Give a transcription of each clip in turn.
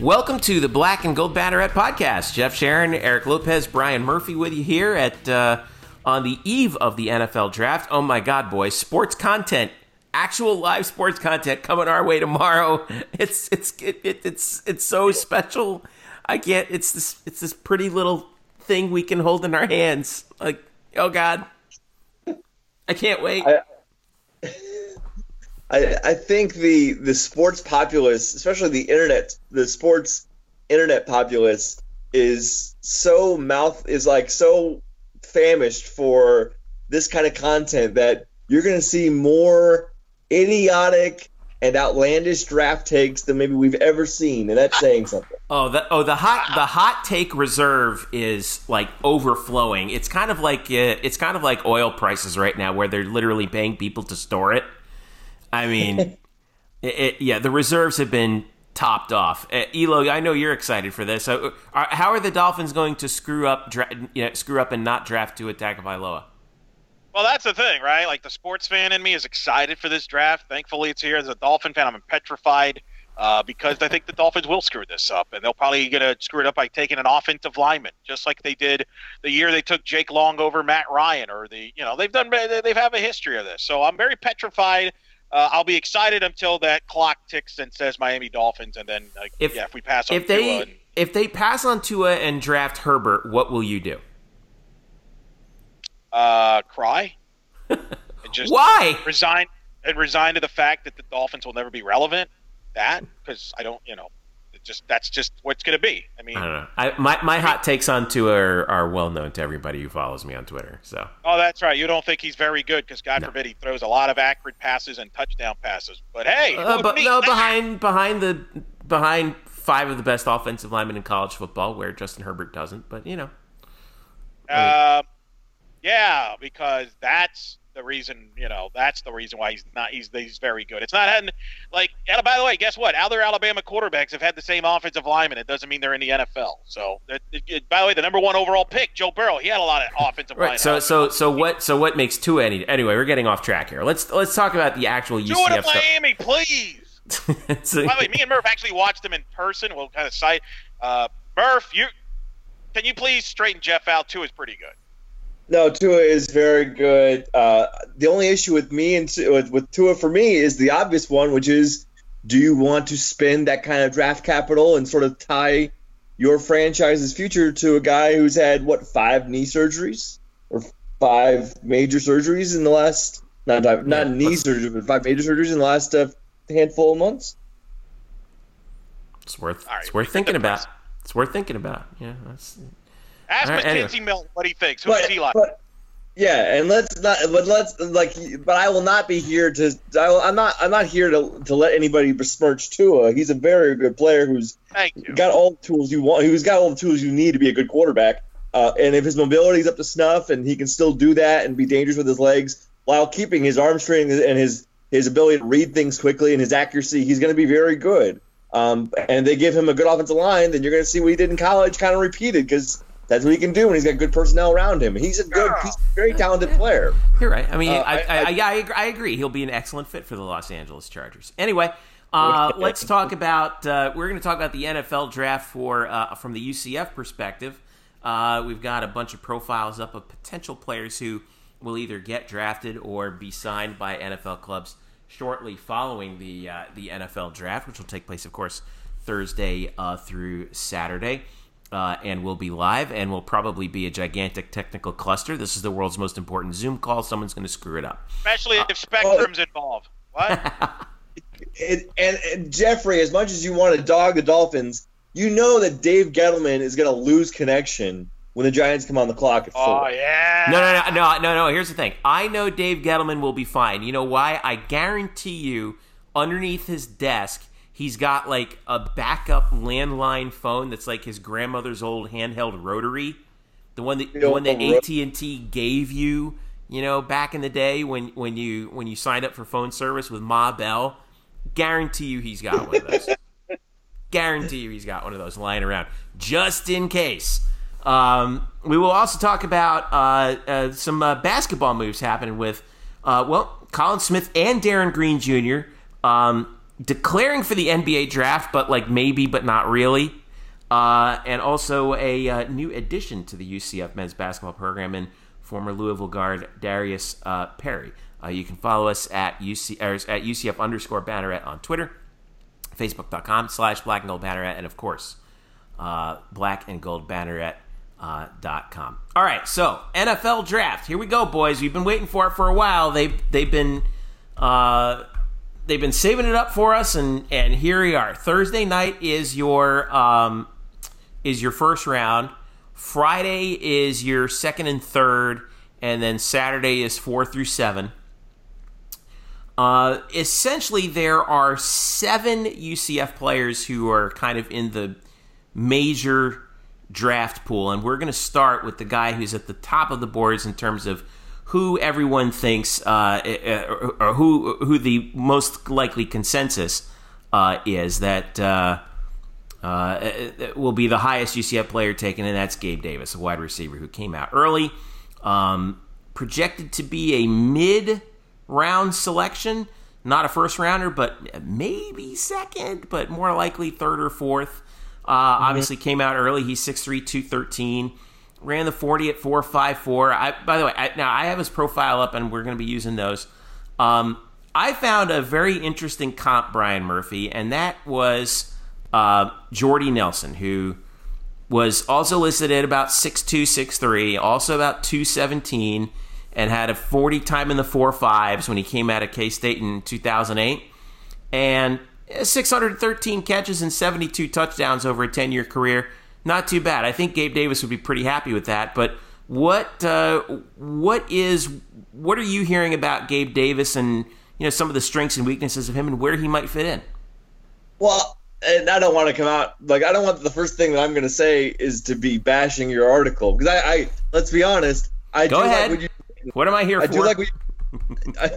Welcome to the Black and Gold Banneret podcast. Jeff Sharon, Eric Lopez, Brian Murphy with you here at uh, on the eve of the NFL draft. Oh my God, boys! Sports content, actual live sports content coming our way tomorrow. It's it's it, it, it's it's so special. I can't. It's this it's this pretty little thing we can hold in our hands. Like oh God, I can't wait. I, I, I think the the sports populace, especially the internet, the sports internet populace, is so mouth is like so famished for this kind of content that you're going to see more idiotic and outlandish draft takes than maybe we've ever seen, and that's saying something. Oh, the oh the hot the hot take reserve is like overflowing. It's kind of like uh, it's kind of like oil prices right now, where they're literally paying people to store it. I mean, it, it, yeah, the reserves have been topped off. Uh, Elo, I know you're excited for this. So, uh, how are the Dolphins going to screw up, dra- you know, screw up and not draft Tua Tagovailoa? Well, that's the thing, right? Like the sports fan in me is excited for this draft. Thankfully, it's here. As a Dolphin fan, I'm petrified uh, because I think the Dolphins will screw this up, and they'll probably get to screw it up by taking an offensive lineman, just like they did the year they took Jake Long over Matt Ryan, or the you know they've done they've have a history of this. So I'm very petrified uh, I'll be excited until that clock ticks and says Miami Dolphins, and then like, if yeah, if we pass on if they and, if they pass on Tua and draft Herbert, what will you do? Uh, cry. just Why resign and resign to the fact that the Dolphins will never be relevant? That because I don't, you know, just that's just what's going to be. I mean, I don't know. I, my my hot takes on Tua are, are well known to everybody who follows me on Twitter. So. Oh, that's right. You don't think he's very good because God no. forbid he throws a lot of accurate passes and touchdown passes. But hey, uh, but no, behind behind the behind five of the best offensive linemen in college football, where Justin Herbert doesn't. But you know. Uh, yeah, because that's the reason, you know, that's the reason why he's not he's he's very good. It's not having like and by the way, guess what? Other Alabama quarterbacks have had the same offensive lineman. It doesn't mean they're in the NFL. So, it, it, by the way, the number one overall pick, Joe Burrow, he had a lot of offensive right. line. So, so, so what? So, what makes Tua any? Anyway, we're getting off track here. Let's let's talk about the actual UCF Tua to Miami, please. by the way, me and Murph actually watched him in person. We'll kind of cite uh, Murph. You can you please straighten Jeff out? Tua is pretty good. No, Tua is very good. Uh, the only issue with me and with, with Tua for me is the obvious one, which is, do you want to spend that kind of draft capital and sort of tie your franchise's future to a guy who's had what five knee surgeries or five major surgeries in the last not not yeah, knee surgery but five major surgeries in the last uh, handful of months? It's worth right, it's worth thinking about. It's worth thinking about. Yeah, that's Ask right, McKenzie anyway. Milton what he thinks. Who but, is Eli? But, yeah, and let's not. But let's like. But I will not be here to. I will, I'm not. I'm not here to to let anybody besmirch Tua. He's a very good player who's got all the tools you want. Who's got all the tools you need to be a good quarterback. Uh, and if his mobility is up to snuff and he can still do that and be dangerous with his legs while keeping his arm strength and his his ability to read things quickly and his accuracy, he's going to be very good. Um, and they give him a good offensive line, then you're going to see what he did in college kind of repeated because that's what he can do when he's got good personnel around him. He's a good, he's a very talented player. You're right. I mean, uh, I, I, I, yeah, I, I, agree. He'll be an excellent fit for the Los Angeles Chargers. Anyway, uh, let's talk about. Uh, we're going to talk about the NFL draft for uh, from the UCF perspective. Uh, we've got a bunch of profiles up of potential players who will either get drafted or be signed by NFL clubs shortly following the uh, the NFL draft, which will take place, of course, Thursday through Saturday uh, and will be live and will probably be a gigantic technical cluster. This is the world's most important Zoom call. Someone's going to screw it up. Especially uh, if Spectrum's involved. What? it, and, and, Jeffrey, as much as you want to dog the Dolphins, you know that Dave Gettleman is going to lose connection when the Giants come on the clock at four. Oh yeah. No, no, no, no, no, no. Here's the thing. I know Dave Gettleman will be fine. You know why? I guarantee you, underneath his desk He's got like a backup landline phone that's like his grandmother's old handheld rotary, the one that the one that AT and T gave you, you know, back in the day when when you when you signed up for phone service with Ma Bell. Guarantee you, he's got one of those. Guarantee you, he's got one of those lying around just in case. Um, we will also talk about uh, uh, some uh, basketball moves happening with, uh, well, Collin Smith and Darin Green Jr. Um, declaring for the NBA draft, but like maybe, but not really. Uh, and also a uh, new addition to the UCF men's basketball program in former Louisville guard Darius uh, Perry. Uh, you can follow us at UC at UCF underscore Banneret on Twitter, Facebook.com slash Black and Gold Banneret, and of course, uh, Black and Gold Banneret. Uh, dot com. All right, so NFL draft. Here we go, boys. We've been waiting for it for a while. They they've been uh, they've been saving it up for us, and and here we are. Thursday night is your um, is your first round. Friday is your second and third, and then Saturday is four through seven. Uh, essentially, there are seven UCF players who are kind of in the major draft pool, and we're going to start with the guy who's at the top of the boards in terms of who everyone thinks uh, eh, eh, or who who the most likely consensus uh, is that uh, uh will be the highest UCF player taken, and that's Gabe Davis, a wide receiver who came out early, um, projected to be a mid round selection. Not a first rounder, but maybe second, but more likely third or fourth. Uh, mm-hmm. Obviously, came out early. He's 6'3, 213. Ran the 40 at 4.54. I, by the way, I, now I have his profile up, and we're going to be using those. Um, I found a very interesting comp, Brian Murphy, and that was uh, Jordy Nelson, who was also listed at about 6263, also about 217 and had a 40 time in the four fives when he came out of K State in 2008, and 613 catches and 72 touchdowns over a 10 year career. Not too bad. I think Gabe Davis would be pretty happy with that. But what uh, what is what are you hearing about Gabe Davis and you know some of the strengths and weaknesses of him and where he might fit in? Well, and I don't want to come out like I don't want the first thing that I'm going to say is to be bashing your article because I, I let's be honest. I Go ahead. Like what what am I here I for? Do like what you, I,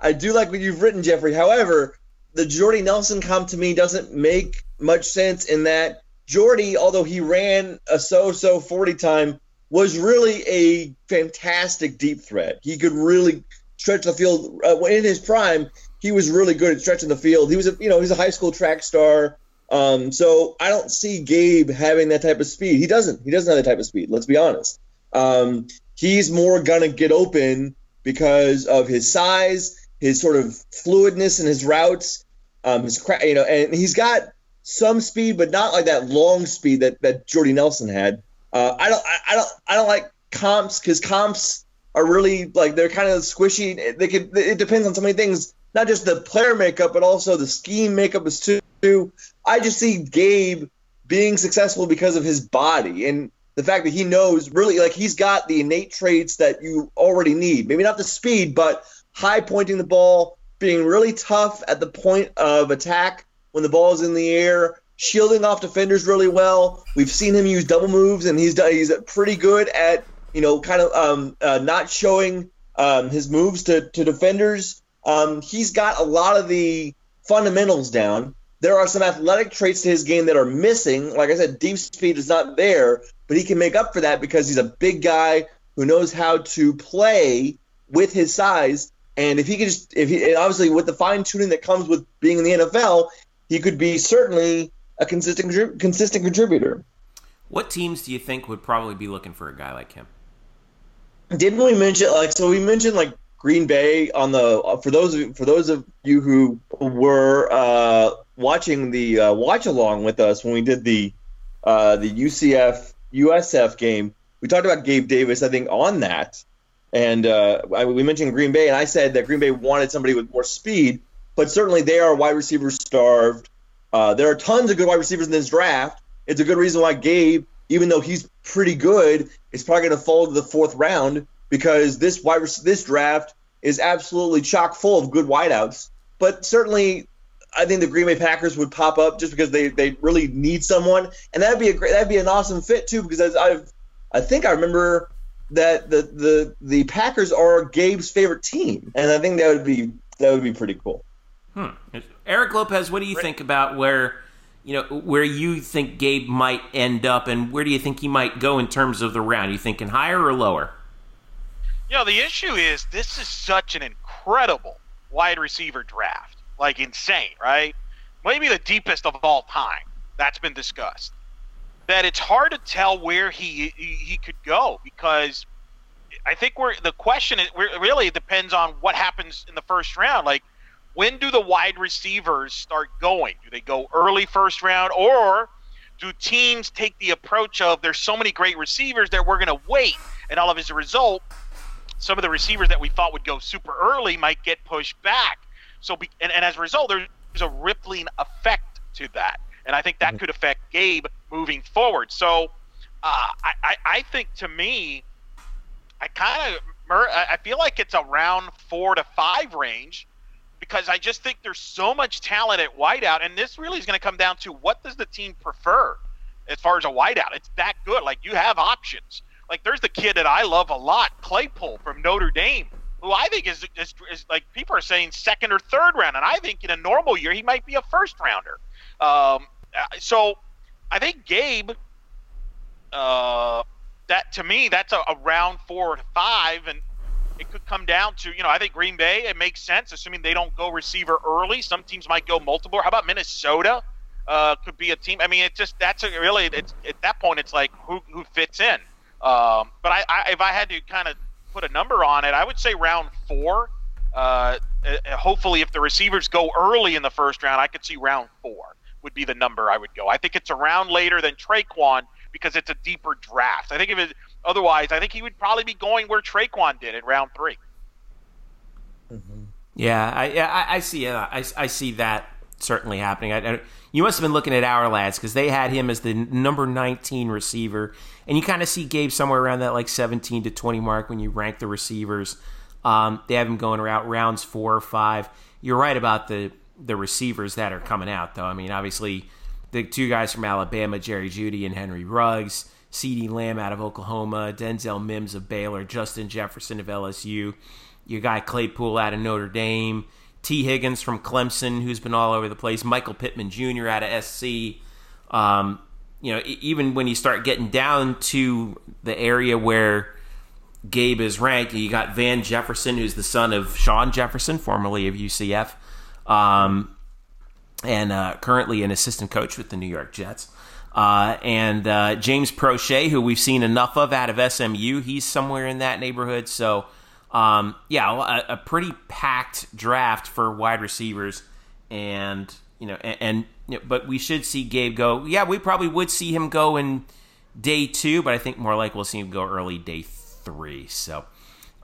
I do like what you've written, Jeffrey. However, the Jordy Nelson comp to me doesn't make much sense in that Jordy, although he ran a so-so 40 time, was really a fantastic deep threat. He could really stretch the field uh, in his prime. He was really good at stretching the field. He was a you know he's a high school track star. Um, so I don't see Gabe having that type of speed. He doesn't. He doesn't have that type of speed. Let's be honest. Um, he's more gonna get open because of his size, his sort of fluidness in his routes, um, his you know, and he's got some speed, but not like that long speed that that Jordy Nelson had. Uh, I don't, I, I don't, I don't like comps because comps are really like they're kind of squishy. They could, it depends on so many things, not just the player makeup, but also the scheme makeup is too. I just see Gabe being successful because of his body and the fact that he knows really like he's got the innate traits that you already need. Maybe not the speed, but high pointing the ball, being really tough at the point of attack when the ball is in the air, shielding off defenders really well. We've seen him use double moves, and he's he's pretty good at you know kind of um, uh, not showing um, his moves to to defenders. Um, he's got a lot of the fundamentals down. There are some athletic traits to his game that are missing. Like I said, deep speed is not there, but he can make up for that because he's a big guy who knows how to play with his size. And if he could just, if he obviously with the fine tuning that comes with being in the NFL, he could be certainly a consistent consistent contributor. What teams do you think would probably be looking for a guy like him? Didn't we mention like so? We mentioned like Green Bay on the for those of, for those of you who were uh, watching the uh, watch along with us when we did the uh, the UCF USF game. We talked about Gabe Davis, I think, on that, and uh, we mentioned Green Bay, and I said that Green Bay wanted somebody with more speed, but certainly they are wide receiver starved. Uh, there are tons of good wide receivers in this draft. It's a good reason why Gabe, even though he's pretty good, is probably going to fall to the fourth round because this wide this draft is absolutely chock full of good wideouts. But certainly, I think the Green Bay Packers would pop up just because they, they really need someone, and that'd be a great that'd be an awesome fit too. Because I've I think I remember that the the the Packers are Gabe's favorite team, and I think that would be that would be pretty cool. Hmm. Eric Lopez, what do you think about where you know where you think Gabe might end up, and where do you think he might go in terms of the round? You thinking higher or lower? You know, the issue is this is such an incredible wide receiver draft. like insane, right? Maybe the deepest of all time. That's been discussed. That it's hard to tell where he he, he could go because I think we're the question is really depends on what happens in the first round. Like when do the wide receivers start going? Do they go early first round or do teams take the approach of there's so many great receivers that we're going to wait and all of as a result some of the receivers that we thought would go super early might get pushed back so be, and, and as a result there's a rippling effect to that and i think that mm-hmm. could affect gabe moving forward so uh, I, I think to me i kind of i feel like it's around four to five range because I just think there's so much talent at wideout, and this really is going to come down to what does the team prefer as far as a wideout. It's that good. Like you have options. Like there's the kid that I love a lot, Claypool from Notre Dame, who I think is, is, is like people are saying second or third round, and I think in a normal year he might be a first rounder. Um, so I think Gabe. Uh, that to me, that's a, a round four to five, and it could come down to, you know, I think Green Bay, it makes sense, assuming they don't go receiver early. Some teams might go multiple. How about Minnesota? Uh, could be a team. I mean, it just that's a, really it's, at that point it's like who who fits in. Um, but I, I, if I had to kind of put a number on it, I would say round four. Uh, uh, hopefully, if the receivers go early in the first round, I could see round four would be the number I would go. I think it's a round later than Tre'Quan because it's a deeper draft. I think if it Otherwise, I think he would probably be going where Tre'Quan did in round 3 mm-hmm. Yeah, I, I, I see. Uh, I, I see that certainly happening. I, I, you must have been looking at Ourlads because they had him as the number 19 receiver, and you kind of see Gabe somewhere around that like 17 to 20 mark when you rank the receivers. Um, they have him going around rounds four or five. You're right about the the receivers that are coming out, though. I mean, obviously, the two guys from Alabama, Jerry Jeudy and Henry Ruggs. CeeDee Lamb out of Oklahoma, Denzel Mims of Baylor, Justin Jefferson of LSU, your guy Claypool out of Notre Dame, Tee Higgins from Clemson, who's been all over the place, Michael Pittman Jr. out of SC. Um, you know, even when you start getting down to the area where Gabe is ranked, you got Van Jefferson, who's the son of Shawn Jefferson, formerly of UCF, um, and uh, currently an assistant coach with the New York Jets. Uh, and uh, James Proche, who we've seen enough of out of SMU, he's somewhere in that neighborhood. So, um, yeah, a, a, pretty packed draft for wide receivers, and you know, and, and you know, but we should see Gabe go. Yeah, we probably would see him go in day two, but I think more like we'll see him go early day three. So,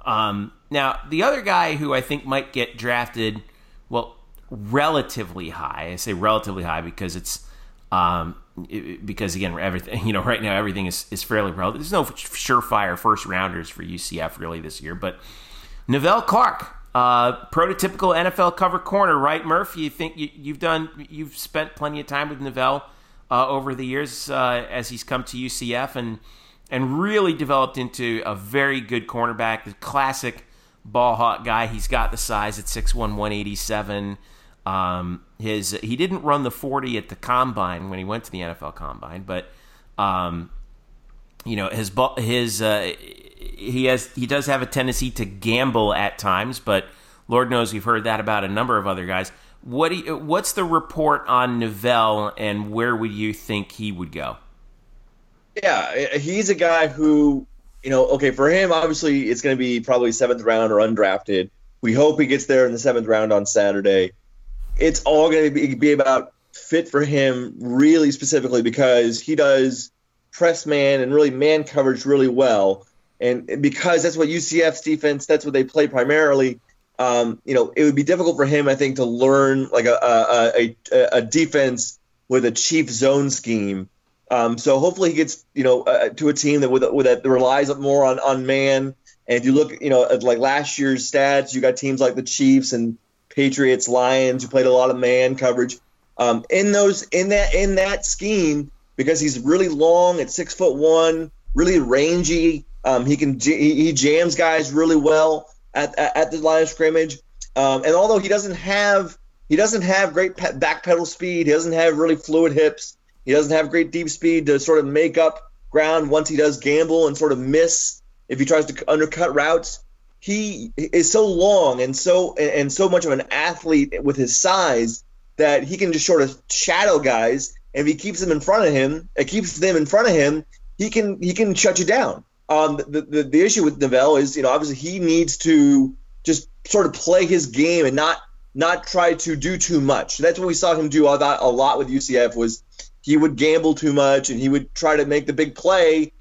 um, now the other guy who I think might get drafted, well, relatively high. I say relatively high because it's um, it, because again, everything you know, right now everything is, is fairly relative. There's no surefire first rounders for UCF really this year, but Nevelle Clark, uh, prototypical NFL cover corner, right, Murph? You think you, have done, you've spent plenty of time with Nevelle uh, over the years uh, as he's come to UCF and and really developed into a very good cornerback, the classic ball hawk guy. He's got the size at 6'1", 187. Um, his he didn't run the 40 at the combine when he went to the NFL combine, but um, you know his his uh, he has he does have a tendency to gamble at times, but Lord knows we've heard that about a number of other guys. What you, what's the report on Nevelle, and where would you think he would go? Yeah, he's a guy who you know. Okay, for him, obviously, it's going to be probably seventh round or undrafted. We hope he gets there in the seventh round on Saturday it's all going to be, be about fit for him really specifically because he does press man and really man coverage really well. And because that's what UCF's defense, that's what they play primarily. Um, you know, it would be difficult for him, I think, to learn like a a, a, a defense with a chief zone scheme. Um, so hopefully he gets you know uh, to a team that with, with that relies more on on man. And if you look, you know, at like last year's stats, you got teams like the Chiefs and Patriots, Lions, who played a lot of man coverage. Um, in those in that in that scheme, because he's really long at six foot one, really rangy. Um, he can he, jams guys really well at, at, at the line of scrimmage. Um, and although he doesn't have he doesn't have great pe- back pedal speed, he doesn't have really fluid hips. He doesn't have great deep speed to sort of make up ground once he does gamble and sort of miss if he tries to undercut routes he is so long and so and so much of an athlete with his size that he can just sort of shadow guys. And if he keeps them in front of him, it keeps them in front of him. He can he can shut you down. Um, the, the the issue with Nevelle is you know obviously he needs to just sort of play his game and not not try to do too much. That's what we saw him do a lot, a lot with UCF was he would gamble too much and he would try to make the big play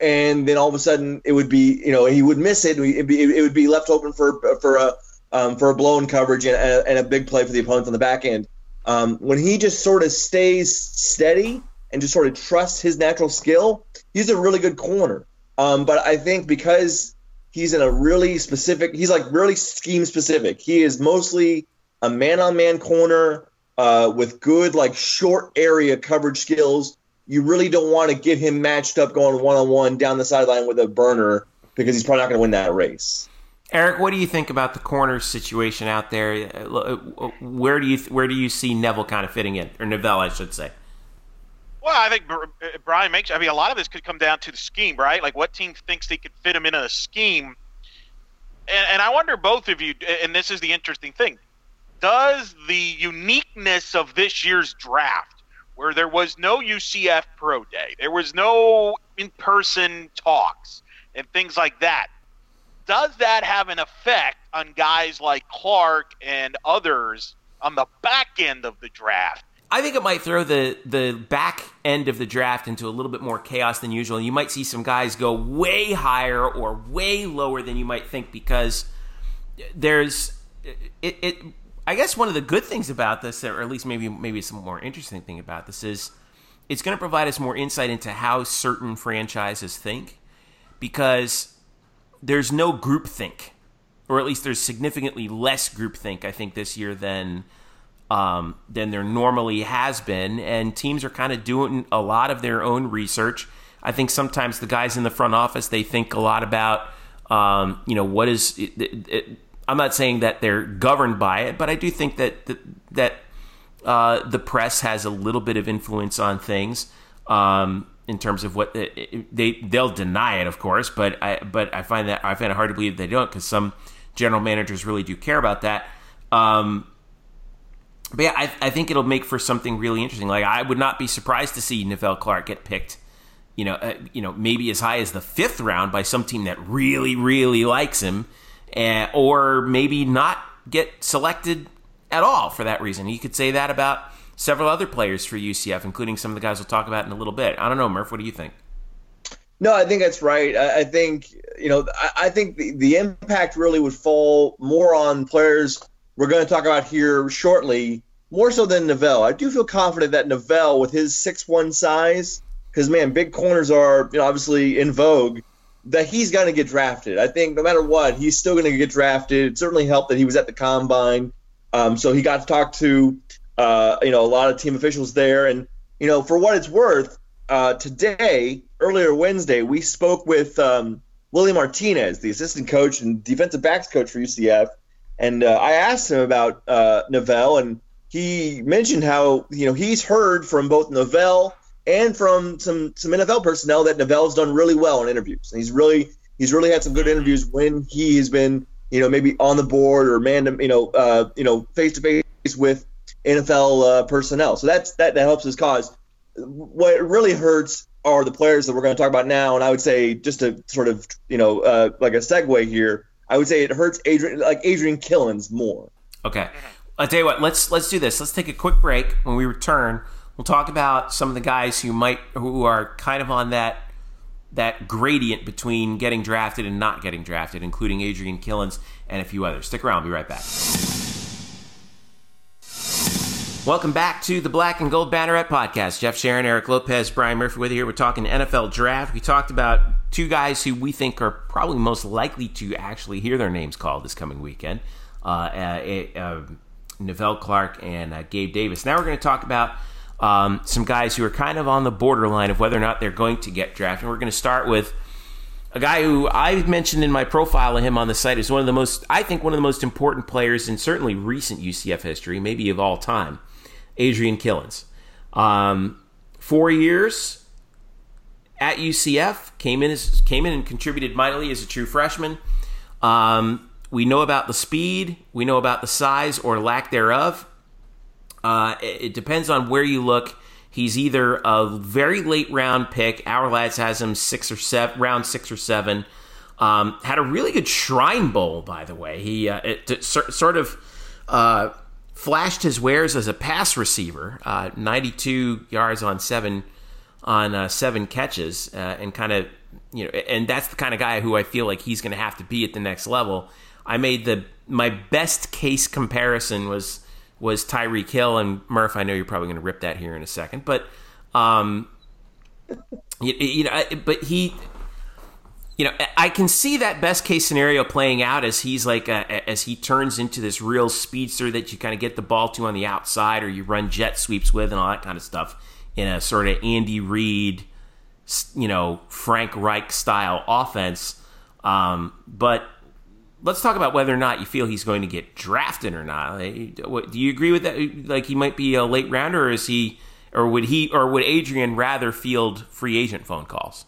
and then all of a sudden it would be you know he would miss it. It'd be, it would be left open for for a um, for a blown coverage and a, and a, big play for the opponent on the back end. Um, when he just sort of stays steady and just sort of trusts his natural skill, he's a really good corner. Um, but I think because he's in a really specific, he's like really scheme specific. He is mostly a man on man corner uh, with good like short area coverage skills you really don't want to get him matched up going one on one down the sideline with a burner because he's probably not going to win that race. Eric, what do you think about the corner situation out there? Uh, uh, where do you where do you see Neville kind of fitting in, or Neville, I should say? Well, I think uh, Brian makes. I mean, a lot of this could come down to the scheme, right? Like, what team thinks they could fit him in a scheme? And, and I wonder, both of you, and this is the interesting thing: does the uniqueness of this year's draft where there was no UCF Pro Day, there was no in person talks and things like that. Does that have an effect on guys like Clark and others on the back end of the draft? I think it might throw the the back end of the draft into a little bit more chaos than usual. You might see some guys go way higher or way lower than you might think because there's it, it I guess one of the good things about this, or at least maybe maybe some more interesting thing about this, is it's going to provide us more insight into how certain franchises think, because there's no group think, or at least there's significantly less group think. I think this year than um, than there normally has been, and teams are kind of doing a lot of their own research. I think sometimes the guys in the front office they think a lot about um, you know what is it, it, I'm not saying that they're governed by it, but I do think that that, that uh, the press has a little bit of influence on things um, in terms of what they, they they'll deny it, of course, but I but I find that I find it hard to believe they don't because some general managers really do care about that. Um, but yeah, I, I think it'll make for something really interesting. Like I would not be surprised to see Nevelle Clark get picked you know, uh, you know, maybe as high as the fifth round by some team that really, really likes him, and, or maybe not get selected at all for that reason. You could say that about several other players for UCF, including some of the guys we'll talk about in a little bit. I don't know, Murph. What do you think? No, I think that's right. I, I think you know, I, I think the, the impact really would fall more on players we're going to talk about here shortly, more so than Nevelle. I do feel confident that Nevelle, with his six one size, because man, big corners are you know obviously in vogue that he's going to get drafted. I think no matter what, he's still going to get drafted. It certainly helped that he was at the combine, um, so he got to talk to uh, you know a lot of team officials there. And you know, for what it's worth, uh, today, earlier Wednesday, we spoke with um, Willie Martinez, the assistant coach and defensive backs coach for UCF, and uh, I asked him about uh, Nevelle, and he mentioned how you know he's heard from both Nevelle and from some some NFL personnel that Nevelle's done really well in interviews. And he's really he's really had some good interviews when he has been you know maybe on the board or man to you know uh, you know face to face with NFL uh, personnel. So that's that that helps his cause. What really hurts are the players that we're going to talk about now, and I would say just to sort of you know uh, like a segue here, I would say it hurts Adrian like Adrian Killins more. Okay, I'll tell you what. Let's let's do this. Let's take a quick break. When we return, We'll talk about some of the guys who might who are kind of on that that gradient between getting drafted and not getting drafted, including Adrian Killins and a few others. Stick around, we'll be right back. Welcome back to the Black and Gold Banneret podcast. Jeff Sharon, Eric Lopez, Brian Murphy with you here. We're talking NFL draft. We talked about two guys who we think are probably most likely to actually hear their names called this coming weekend. Uh, uh, uh, Clark and uh, Gabe Davis. Now we're going to talk about um, some guys who are kind of on the borderline of whether or not they're going to get drafted. And We're going to start with a guy who I've mentioned in my profile of him on the site is one of the most, I think, one of the most important players in certainly recent UCF history, maybe of all time, Adrian Killins. Um, four years at UCF, came in as, came in and contributed mightily as a true freshman. Um, we know about the speed, we know about the size or lack thereof. Uh, it, it, depends on where you look. He's either a very late round pick. Ourlads has him six or seven, round six or seven. Um, had a really good Shrine Bowl, by the way. He uh, it, it, sort of uh, flashed his wares as a pass receiver, uh, 92 yards on seven on uh, seven catches, uh, and kind of you know, and that's the kind of guy who I feel like he's going to have to be at the next level. I made the my best case comparison was was Tyreek Hill and Murph. I know you're probably going to rip that here in a second, but um, you, you know, but he you know, I can see that best case scenario playing out as he's like a, as he turns into this real speedster that you kind of get the ball to on the outside, or you run jet sweeps with, and all that kind of stuff in a sort of Andy Reid, you know, Frank Reich style offense. Um, but let's talk about whether or not you feel he's going to get drafted or not. Do you agree with that? Like he might be a late rounder, or is he, or would he, or would Adrian rather field free agent phone calls?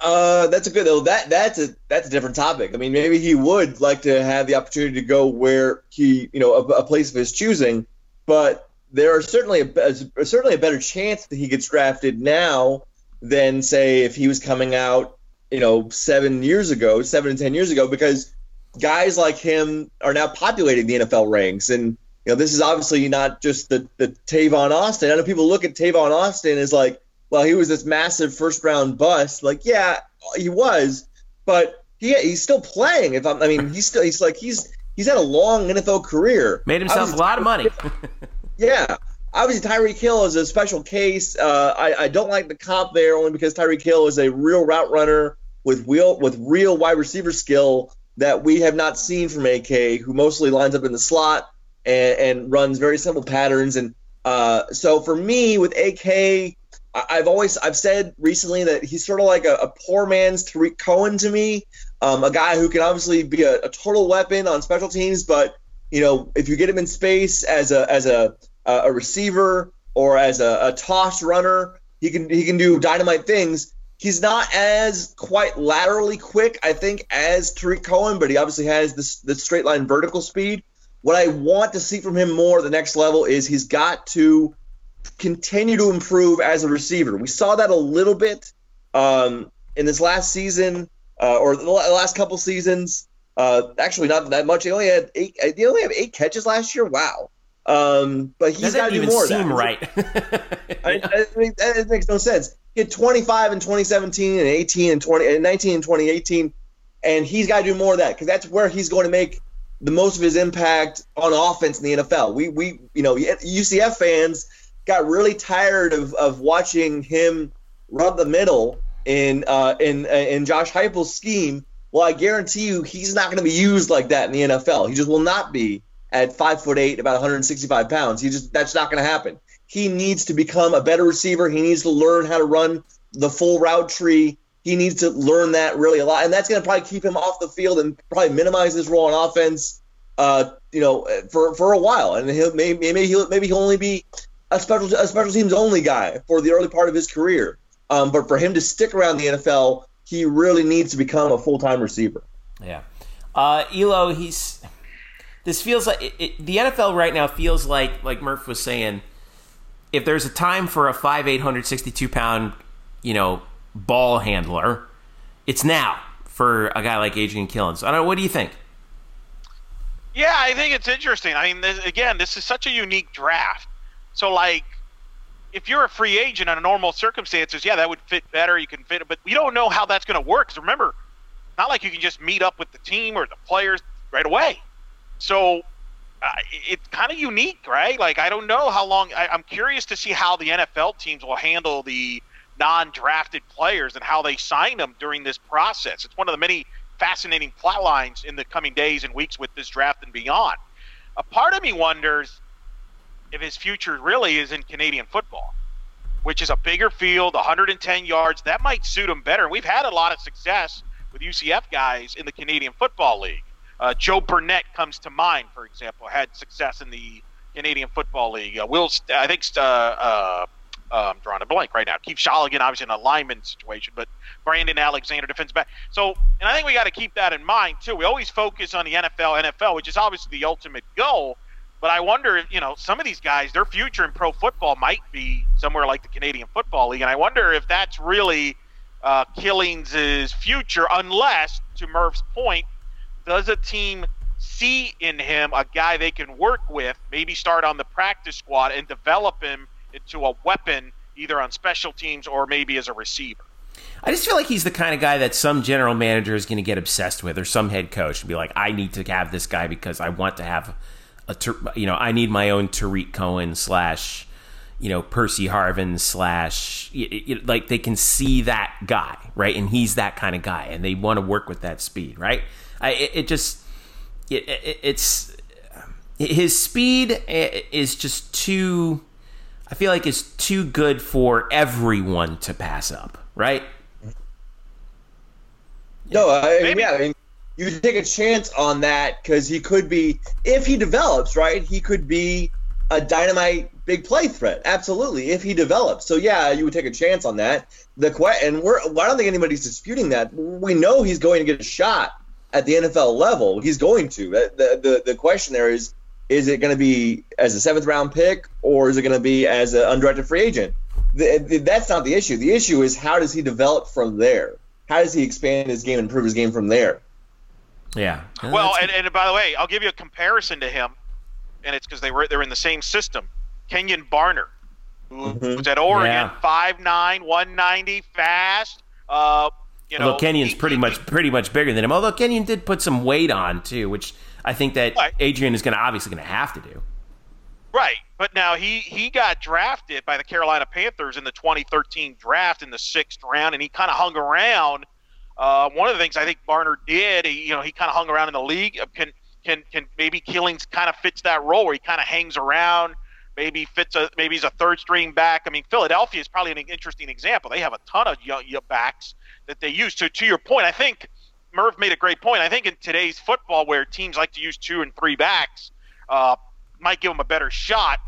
Uh, that's a good though. That that's a that's a different topic. I mean, maybe he would like to have the opportunity to go where he, you know, a, a place of his choosing. But there are certainly a, a, certainly a better chance that he gets drafted now than say if he was coming out, you know, seven years ago, seven to ten years ago, because guys like him are now populating the NFL ranks, and you know, this is obviously not just the the Tavon Austin. I know people look at Tavon Austin as like well, he was this massive first round bust. Like, yeah, he was, but he he's still playing. If I'm, I mean, he's still he's like he's he's had a long NFL career. Made himself obviously, a lot of money. yeah, obviously Tyreek Hill is a special case. Uh, I I don't like the comp there only because Tyreek Hill is a real route runner with real with real wide receiver skill that we have not seen from AK, who mostly lines up in the slot and, and runs very simple patterns. And uh, so for me, with AK, I've always I've said recently that he's sort of like a, a poor man's Tarik Cohen to me, um, a guy who can obviously be a, a, total weapon on special teams, but you know if you get him in space as a as a a receiver or as a, a toss runner, he can he can do dynamite things. He's not as quite laterally quick, I think, as Tarik Cohen, but he obviously has this the straight line vertical speed. What I want to see from him more the next level is he's got to continue to improve as a receiver. We saw that a little bit um, in this last season uh, or the last couple seasons. Uh, actually, not that much. He only had eight. He only have eight catches last year. Wow. Um, but he's got to do more. Seem right? I, I mean, it makes no sense. He had 25 in 2017 and 18 and 20 and 19 in 2018, and he's got to do more of that because that's where he's going to make the most of his impact on offense in the NFL. We we you know UCF fans got really tired of, of watching him run the middle in uh, in in Josh Heupel's scheme. Well, I guarantee you, he's not going to be used like that in the NFL. He just will not be at five foot eight, about 165 pounds. He just that's not going to happen. He needs to become a better receiver. He needs to learn how to run the full route tree. He needs to learn that really a lot, and that's going to probably keep him off the field and probably minimize his role on offense. Uh, you know, for for a while, and he'll maybe maybe he'll maybe he'll only be a special a special teams only guy for the early part of his career. Um, but for him to stick around the NFL, he really needs to become a full time receiver. Yeah, uh, Elo, he's. This feels like it, it, the NFL right now feels like like Murph was saying. If there's a time for a five eight hundred sixty two pound, you know, ball handler, it's now for a guy like Adrian Killins. I don't. What do you think? Yeah, I think it's interesting. I mean, this, again, this is such a unique draft so like, if you're a free agent under normal circumstances, yeah, that would fit better. You can fit it, but we don't know how that's going to work. Because remember, not like you can just meet up with the team or the players right away. So it's kind of unique, right? Like I don't know how long. I, I'm curious to see how the NFL teams will handle the non-drafted players and how they sign them during this process. It's one of the many fascinating plot lines in the coming days and weeks with this draft and beyond. A part of me wonders if his future really is in Canadian football, which is a bigger field, 110 yards. That might suit him better. We've had a lot of success with UCF guys in the Canadian Football League. Uh, Joe Burnett comes to mind, for example, had success in the Canadian Football League. Uh, Will, I think uh, uh, I'm drawing a blank right now. Keith Shologan, obviously, in a lineman situation, but Brandon Alexander, defense back. So, and I think we got to keep that in mind too. We always focus on the NFL, NFL, which is obviously the ultimate goal. But I wonder you know, some of these guys, their future in pro football might be somewhere like the Canadian Football League. And I wonder if that's really uh, Killins' future, unless, to Murph's point, does a team see in him a guy they can work with, maybe start on the practice squad and develop him into a weapon either on special teams or maybe as a receiver. I just feel like he's the kind of guy that some general manager is going to get obsessed with, or some head coach, and be like, "I need to have this guy because I want to have a, you know, I need my own Tarik Cohen slash, you know, Percy Harvin slash, like they can see that guy, right? And he's that kind of guy, and they want to work with that speed, right? I, it, it just, it, it, it's his speed is just too I feel like it's too good for everyone to pass up, right? No, I, yeah, I mean, you take a chance on that because he could be, if he develops, right, he could be a dynamite big play threat. Absolutely, if he develops. So yeah, you would take a chance on that. The and we're I don't think anybody's disputing that. We know he's going to get a shot at the NFL level. He's going to. The the, the question there is is it going to be as a seventh round pick or is it going to be as an undrafted free agent? The, the, that's not the issue. The issue is how does he develop from there? How does he expand his game and improve his game from there? Yeah. Well, and, and by the way, I'll give you a comparison to him, and it's because they were they're in the same system. Kenyon Barner, who mm-hmm. was at Oregon, five yeah. 5'9", 190, fast. Uh, you know, although Kenyon's he, pretty he, much pretty much bigger than him. Although Kenyon did put some weight on too, which I think that right. Adrian is going to obviously going to have to do. Right, but now he he got drafted by the Carolina Panthers in the 2013 draft in the sixth round, and he kind of hung around. Uh, one of the things I think Barner did, he, you know, he kind of hung around in the league. Uh, can can can maybe Killins kind of fits that role where he kind of hangs around, maybe fits a maybe he's a third string back. I mean, Philadelphia is probably an interesting example. They have a ton of young, young backs that they use. So to your point, I think Murph made a great point. I think in today's football, where teams like to use two and three backs, uh, might give him a better shot.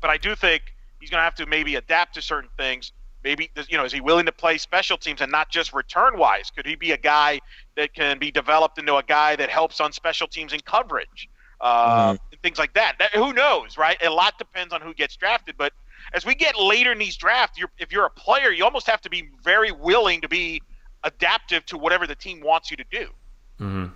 But I do think he's going to have to maybe adapt to certain things. Maybe you know, is he willing to play special teams and not just return wise? Could he be a guy that can be developed into a guy that helps on special teams and coverage, uh, mm-hmm. things like that? that? Who knows, right? A lot depends on who gets drafted. But as we get later in these drafts, you're, if you're a player, you almost have to be very willing to be adaptive to whatever the team wants you to do. Mm-hmm.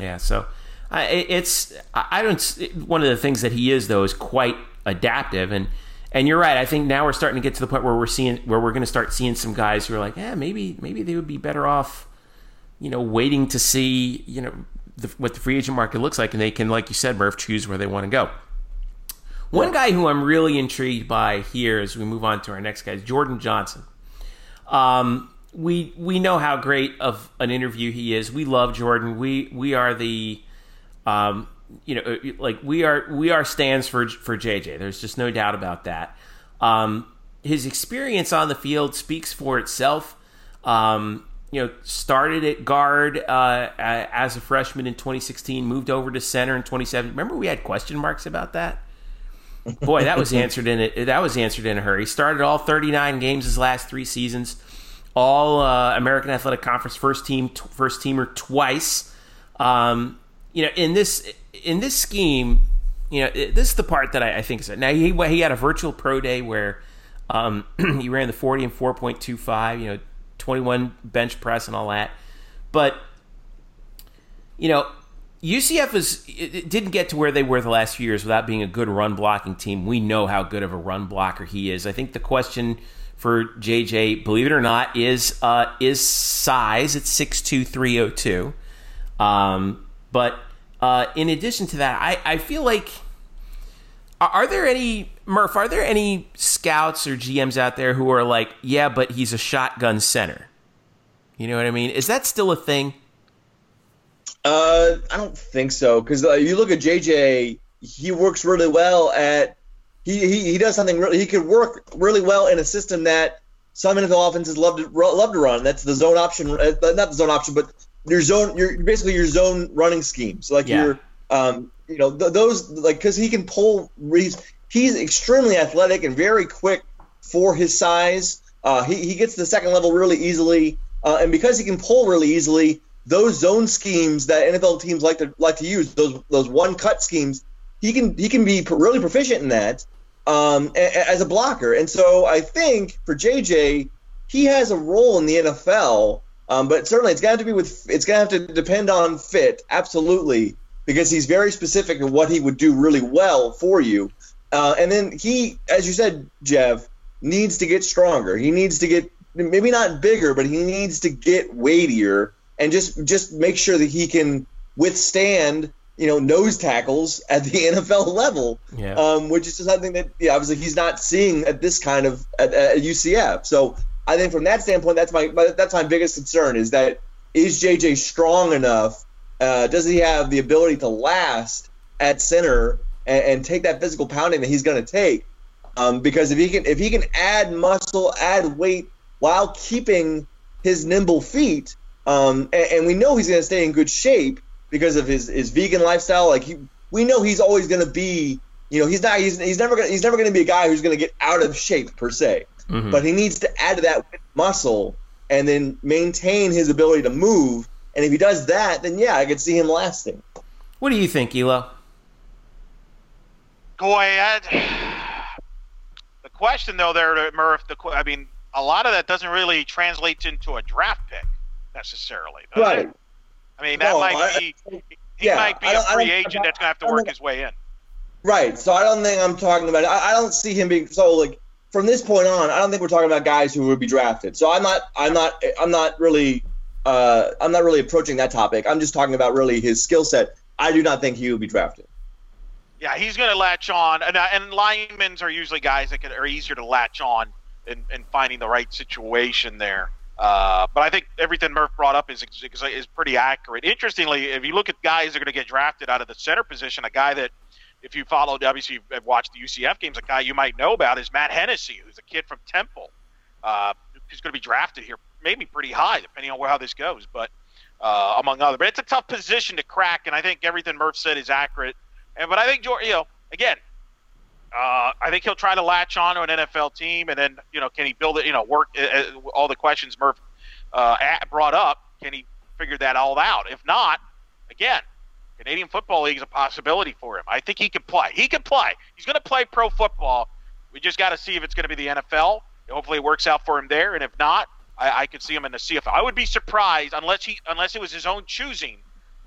Yeah, so it's I don't. One of the things that he is though is quite adaptive, and and you're right. I think now we're starting to get to the point where we're seeing where we're going to start seeing some guys who are like, yeah, maybe maybe they would be better off, you know, waiting to see you know the, what the free agent market looks like, and they can, like you said, Murph, choose where they want to go. One guy who I'm really intrigued by here as we move on to our next guy is Jordan Johnson. Um, we we know how great of an interview he is. We love Jordan. We we are the um, you know like we are we are stands for for JJ. There's just no doubt about that. Um, his experience on the field speaks for itself. Um, you know, started at guard uh, as a freshman in 2016, moved over to center in 2017. Remember, we had question marks about that. Boy, that was answered in it. That was answered in a hurry. Started all 39 games his last three seasons all uh, American Athletic Conference first team t- first teamer twice. Um, you know, in this in this scheme, you know, it, this is the part that I, I think is now he he had a virtual pro day where um, he ran the forty and four point two five. You know, twenty one bench press and all that, but you know. UCF is didn't get to where they were the last few years without being a good run blocking team. We know how good of a run blocker he is. I think the question for JJ, believe it or not, is uh, is size. It's six two three oh two. Um, but uh, in addition to that, I, I feel like are there any Murph? Are there any scouts or GMs out there who are like, yeah, but he's a shotgun center? You know what I mean? Is that still a thing? Uh, I don't think so because uh, you look at JJ, he works really well at he, he, he does something really, he could work really well in a system that some NFL offenses love to love to run. That's the zone option, uh, not the zone option, but your zone, your basically your zone running scheme. So like yeah. your, um, you know, th- those like because he can pull. He's, he's extremely athletic and very quick for his size. Uh, he, he gets to the second level really easily, uh, and because he can pull really easily, those zone schemes that NFL teams like to like to use those those one cut schemes, he can he can be really proficient in that um, as a blocker. And so I think for JJ, he has a role in the NFL, um, but certainly it's going to be with it's going to have to depend on fit, absolutely, because he's very specific in what he would do really well for you. Uh, and then he, as you said, Jeff, needs to get stronger. He needs to get maybe not bigger, but he needs to get weightier and just just make sure that he can withstand you know nose tackles at the NFL level, yeah. um, which is something that yeah, obviously he's not seeing at this kind of at, at UCF. So I think from that standpoint, that's my that's my biggest concern is that is JJ strong enough? Uh, does he have the ability to last at center and, and take that physical pounding that he's going to take? Um, because if he can if he can add muscle, add weight while keeping his nimble feet, um, and, and we know he's going to stay in good shape because of his his vegan lifestyle. Like he, we know he's always going to be. You know, he's not. He's, he's never. Gonna, he's never going to be a guy who's going to get out of shape per se. Mm-hmm. But he needs to add to that muscle and then maintain his ability to move. And if he does that, then yeah, I could see him lasting. What do you think, Elo? Go ahead. The question, though, there, Murph. The I mean, a lot of that doesn't really translate into a draft pick necessarily. right. I mean, that no, might I, be. He yeah, might be a free agent that's going to have to work his way in. Right. So I don't think I'm talking about. I, I don't see him being so like from this point on. I don't think we're talking about guys who would be drafted. So I'm not. I'm not. I'm not really. Uh, I'm not really approaching that topic. I'm just talking about really his skill set. I do not think he would be drafted. Yeah, he's going to latch on, and, uh, and linemen are usually guys that can, are easier to latch on in, in finding the right situation there. Uh, but I think everything Murph brought up is, is, is pretty accurate. Interestingly, if you look at guys that are going to get drafted out of the center position, a guy that, if you followed, obviously you've watched the UCF games, a guy you might know about is Matt Hennessy, who's a kid from Temple, uh, who's going to be drafted here, maybe pretty high, depending on how this goes. But uh, among other, but it's a tough position to crack, and I think everything Murph said is accurate. And but I think you know, again, uh, I think he'll try to latch on to an NFL team, and then you know, can he build it? You know, work uh, uh, all the questions Murph uh, brought up. Can he figure that all out? If not, again, Canadian Football League is a possibility for him. I think he can play. He can play. He's going to play pro football. We just got to see if it's going to be the NFL. Hopefully, it works out for him there, and if not, I, I could see him in the CFL. I would be surprised unless he unless it was his own choosing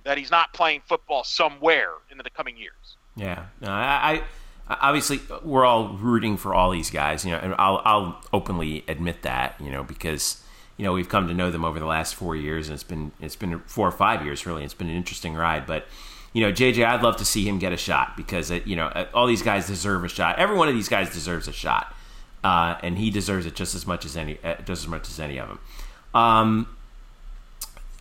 that he's not playing football somewhere in the coming years. Yeah, no, I, obviously we're all rooting for all these guys, you know, and I'll, I'll openly admit that, you know, because you know we've come to know them over the last four years, and it's been it's been four or five years really. It's been an interesting ride, but you know, JJ, I'd love to see him get a shot because it, you know all these guys deserve a shot. Every one of these guys deserves a shot, uh, and he deserves it just as much as any uh, just as much as any of them. Um,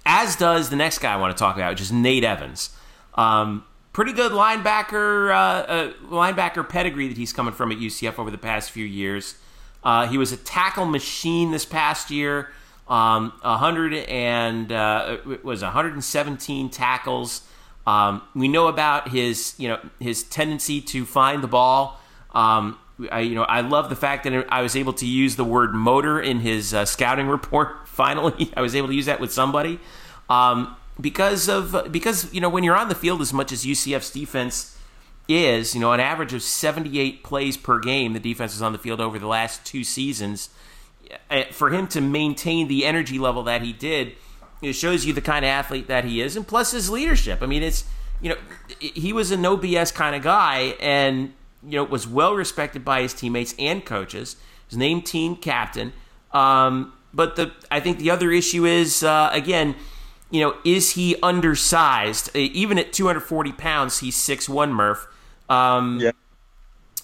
as does the next guy I want to talk about, which is Nate Evans. Um, pretty good linebacker uh, uh, linebacker pedigree that he's coming from at UCF over the past few years. Uh, he was a tackle machine this past year. Um, 100 and uh, was 117 tackles. Um, we know about his you know his tendency to find the ball. Um, I, you know I love the fact that I was able to use the word motor in his uh, scouting report. Finally, I was able to use that with somebody. Um, because of because you know when you're on the field as much as UCF's defense is, you know, an average of 78 plays per game, the defense is on the field over the last two seasons. Eh, for him to maintain the energy level that he did, it shows you the kind of athlete that he is, and plus his leadership. I mean, it's you know, he was a no BS kind of guy, and you know was well respected by his teammates and coaches. His named team captain. Um, but the I think the other issue is uh, again you know, is he undersized? Uh, even at 240 pounds, he's 6'1", Murph. Um, yeah.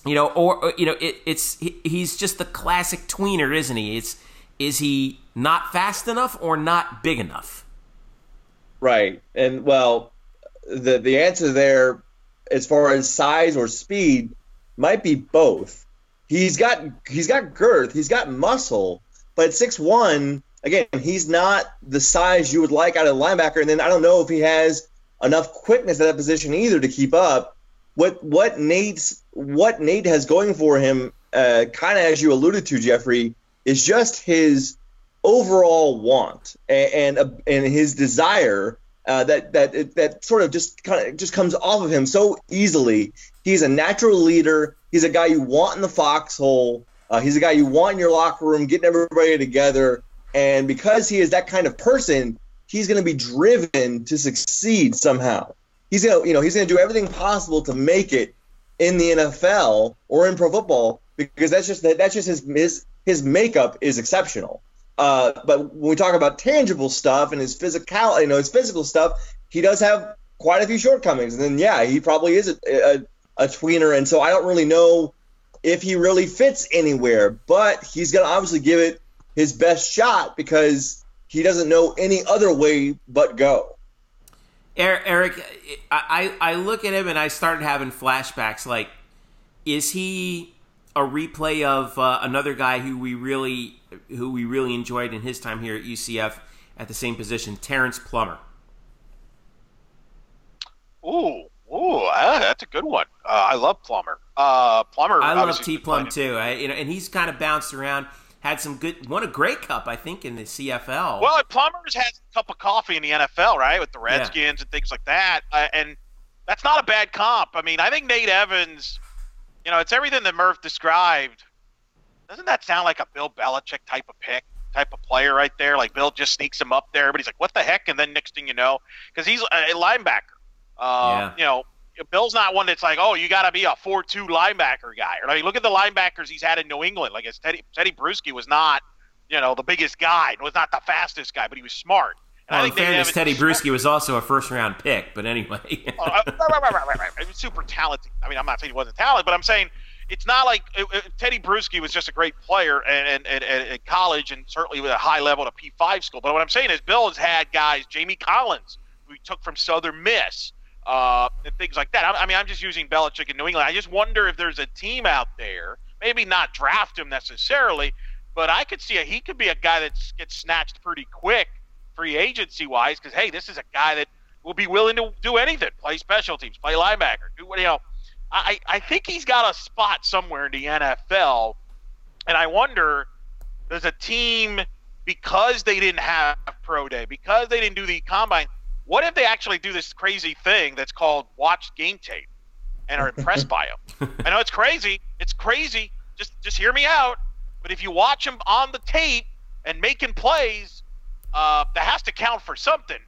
You know, or, or you know, it, it's he, he's just the classic tweener, isn't he? It's is he not fast enough or not big enough? Right, and well, the the answer there, as far as size or speed, might be both. He's got he's got girth, he's got muscle, but six one again, he's not the size you would like out of a linebacker. And then I don't know if he has enough quickness at that position either to keep up. What what Nate's what Nate has going for him uh, kind of as you alluded to, Jeffrey, is just his overall want and and, uh, and his desire uh, that that that sort of just kind of just comes off of him so easily. He's a natural leader. He's a guy you want in the foxhole. Uh, he's a guy you want in your locker room, getting everybody together. And because he is that kind of person, he's going to be driven to succeed somehow. He's going to, you know, he's going to do everything possible to make it in the NFL or in pro football because that's just that's just his his his makeup is exceptional. Uh, but when we talk about tangible stuff and his physical, you know, his physical stuff, he does have quite a few shortcomings. And then, yeah, he probably is a, a, a tweener. And so I don't really know if he really fits anywhere, but he's going to obviously give it his best shot because he doesn't know any other way but go. Eric, I, I look at him and I started having flashbacks. Like, is he a replay of uh, another guy who we really who we really enjoyed in his time here at UCF at the same position, Terrence Plummer. Ooh, ooh, uh, that's a good one. Uh, I love Plummer. Uh, Plummer. I love T Plum too. I, you know, and he's kind of bounced around. Had some good, won a Grey Cup, I think, in the CFL. Well, Plummer's had a cup of coffee in the NFL, right, with the Redskins yeah. and things like that. Uh, and that's not a bad comp. I mean, I think Nate Evans you know, it's everything that Murph described. Doesn't that sound like a Bill Belichick type of pick, type of player right there? Like Bill just sneaks him up there. but he's like, "What the heck?" And then next thing you know, because he's a linebacker. Uh, yeah. You know, Bill's not one that's like, "Oh, you got to be a four-two linebacker guy." I mean, look at the linebackers he's had in New England. Like, Teddy Teddy Bruschi was not, you know, the biggest guy, was not the fastest guy, but he was smart. And well, in fairness, Teddy Bruschi was also a first round pick, but anyway. oh, uh, right, right, right, right, right. I mean, super talented. I mean, I'm not saying he wasn't talented, but I'm saying it's not like it, it, Teddy Bruschi was just a great player and at college and certainly with a high level at P5 school. But what I'm saying is Bill has had guys, Jamie Collins, who he took from Southern Miss, uh, and things like that. I, I mean, I'm just using Belichick in New England. I just wonder if there's a team out there, maybe not draft him necessarily, but I could see a, he could be a guy that gets snatched pretty quick – free agency wise because hey, this is a guy that will be willing to do anything, play special teams, play linebacker, do what you know. I I think he's got a spot somewhere in the NFL, and I wonder does a team because they didn't have pro day because they didn't do the combine. What if they actually do this crazy thing that's called watch game tape and are impressed by him? I know it's crazy. It's crazy. Just just hear me out. But if you watch him on the tape and making plays, uh, that has to count for something.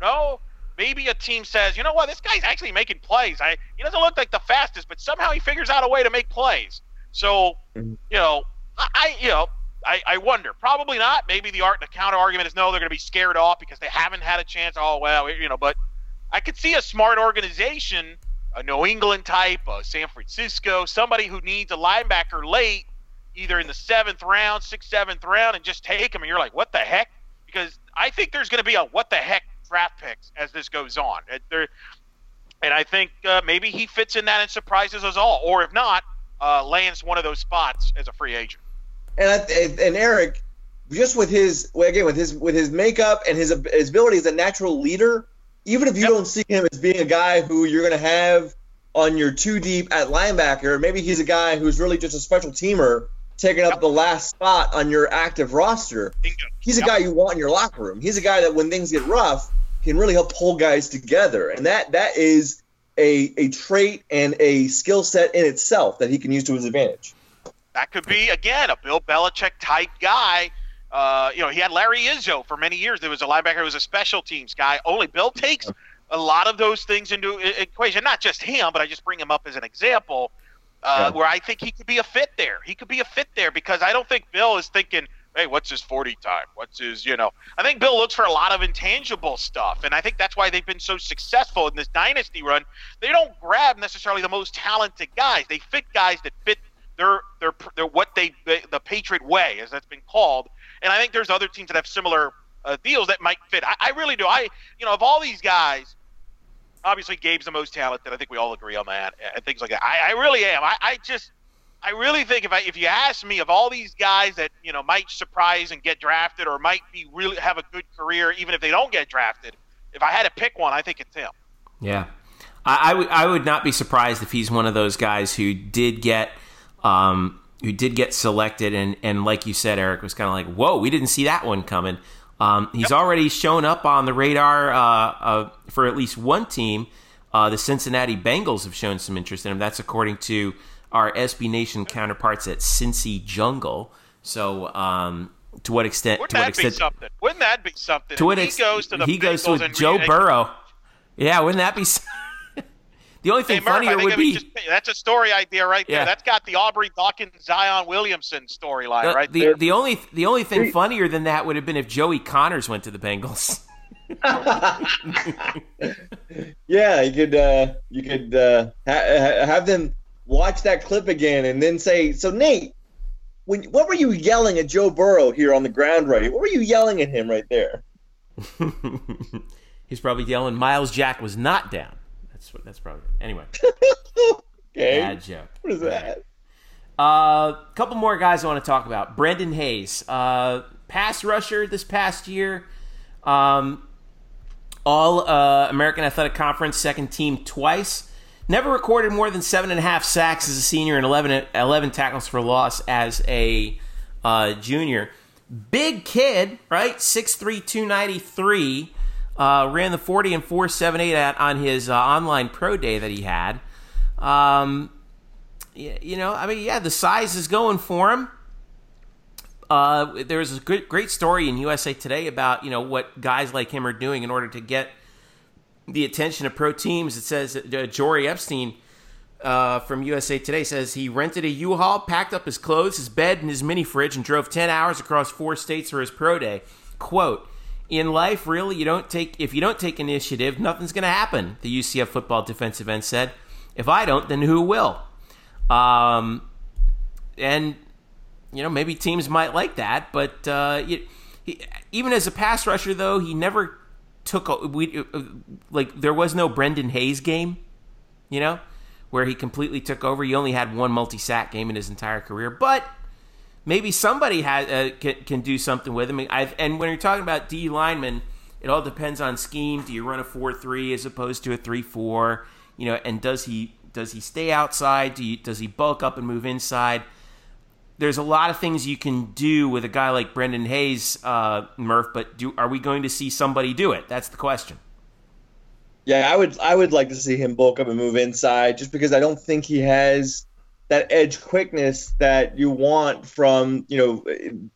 No, maybe a team says, you know what, this guy's actually making plays. I he doesn't look like the fastest, but somehow he figures out a way to make plays. So, mm-hmm. you know, I you know. I, I wonder. Probably not. Maybe the art the counter argument is no, they're going to be scared off because they haven't had a chance. Oh well, you know. But I could see a smart organization, a New England type, a San Francisco, somebody who needs a linebacker late, either in the seventh round, sixth, seventh round, and just take him. And you're like, what the heck? because I think there's going to be a what the heck draft picks as this goes on. There, and I think uh, maybe he fits in that and surprises us all, or if not, uh, lands one of those spots as a free agent. And I, and Eric, just with his again with his with his makeup and his his ability as a natural leader, even if you yep. don't see him as being a guy who you're going to have on your two deep at linebacker, maybe he's a guy who's really just a special teamer taking up the last spot on your active roster. He's a guy you want in your locker room. He's a guy that when things get rough can really help pull guys together, and that that is a a trait and a skill set in itself that he can use to his advantage. That could be again a Bill Belichick type guy. Uh, you know, he had Larry Izzo for many years. There was a linebacker who was a special teams guy. Only Bill takes a lot of those things into equation. Not just him, but I just bring him up as an example uh, yeah. where I think he could be a fit there. He could be a fit there because I don't think Bill is thinking, hey, what's his 40 time? What's his, you know, I think Bill looks for a lot of intangible stuff. And I think that's why they've been so successful in this dynasty run. They don't grab necessarily the most talented guys, they fit guys that fit their, their, their what they, the, the Patriot way, as that's been called. And I think there's other teams that have similar uh, deals that might fit. I, I really do. I, you know, of all these guys, obviously Gabe's the most talented. I think we all agree on that and things like that. I, I really am. I, I just I really think if I, if you ask me of all these guys that you know might surprise and get drafted or might be really have a good career even if they don't get drafted, if I had to pick one, I think it's him. Yeah, I, I would I would not be surprised if he's one of those guys who did get um, who did get selected, and and like you said, Eric was kind of like, "Whoa, we didn't see that one coming." Um, he's yep. already shown up on the radar uh, uh, for at least one team. Uh, the Cincinnati Bengals have shown some interest in him. That's according to our SB Nation counterparts at Cincy Jungle. So, um, to what extent? Wouldn't to what that extent? Be something? Wouldn't that be something? To what extent? He goes to the he goes with Joe Burrow. Yeah, wouldn't that be? The only thing hey, Murph, funnier would be just, that's a story idea right there. That's got the Aubrey Dawkins, Zion Williamson storyline the, right the, there. The only the only thing funnier than that would have been if Joey Connors went to the Bengals. yeah, you could uh, you could uh, ha- have them watch that clip again and then say, "So Nate, when what were you yelling at Joe Burrow here on the ground right? What were you yelling at him right there?" He's probably yelling, "Myles Jack was not down." That's what. That's probably anyway. okay. Bad joke. What is that? A uh, couple more guys I want to talk about. Brendan Hayes, uh, pass rusher this past year. Um, all uh, American Athletic Conference second team twice. Never recorded more than seven and a half sacks as a senior and 11, 11 tackles for loss as a uh, junior. Big kid, right? 6'3, 293. Uh, ran the 40 and 478 at, on his uh, online pro day that he had. Um, you know, I mean, yeah, the size is going for him. Uh, there's a good, great story in USA Today about you know what guys like him are doing in order to get the attention of pro teams. It says uh, Jori Epstein uh, from USA Today says he rented a U-Haul, packed up his clothes, his bed, and his mini fridge, and drove 10 hours across four states for his pro day. "Quote: In life, really, you don't take if you don't take initiative, nothing's going to happen." The UCF football defensive end said. If I don't, then who will? Um, and you know, maybe teams might like that, but uh, he, even as a pass rusher, though, he never took a, we uh, like there was no Brendan Hayes game, you know, where he completely took over. He only had one multi sack game in his entire career, but maybe somebody has uh, can, can do something with him. I've, and when you're talking about D linemen, it all depends on scheme. Do you run a four three as opposed to a three four? You know, and does he does he stay outside? Do you, does he bulk up and move inside? There's a lot of things you can do with a guy like Brendan Hayes, uh, Murph. But do, are we going to see somebody do it? That's the question. Yeah, I would I would like to see him bulk up and move inside, just because I don't think he has that edge quickness that you want from you know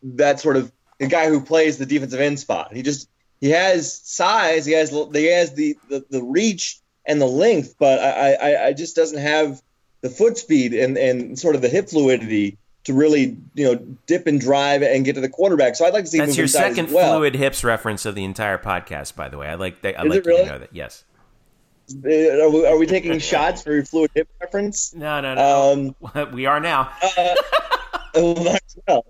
that sort of the guy who plays the defensive end spot. He just he has size, he has he has the the, the reach and the length, but I, I, I just doesn't have the foot speed and, and sort of the hip fluidity to really you know dip and drive and get to the quarterback. So I'd like to see that's your second well. fluid hips reference of the entire podcast. By the way, I like that. I Is like really? to know that. Yes. Uh, are we, are we taking shots for your fluid hip reference? No, no, no. Um, we are now. uh, well.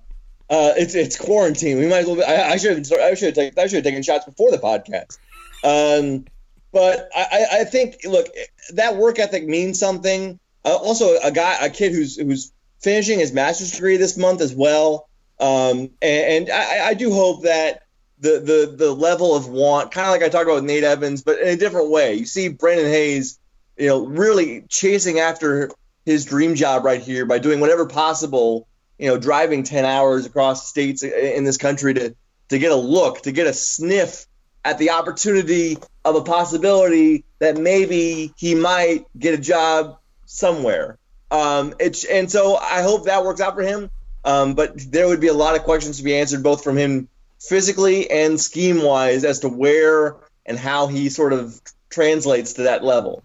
Uh, it's it's quarantine. We might as well. Be, I, I should have I should have taken I should have taken shots before the podcast. Um, but I, I think look that work ethic means something. Uh, also, a guy, a kid who's who's finishing his master's degree this month as well. Um, and, and I, I, do hope that the the the level of want, kind of like I talked about with Nate Evans, but in a different way. You see Brendan Hayes, you know, really chasing after his dream job right here by doing whatever possible, you know, driving ten hours across states in this country to to get a look, to get a sniff at the opportunity of a possibility that maybe he might get a job somewhere. Um, it's and so I hope that works out for him. Um, but there would be a lot of questions to be answered, both from him physically and scheme wise, as to where and how he sort of translates to that level.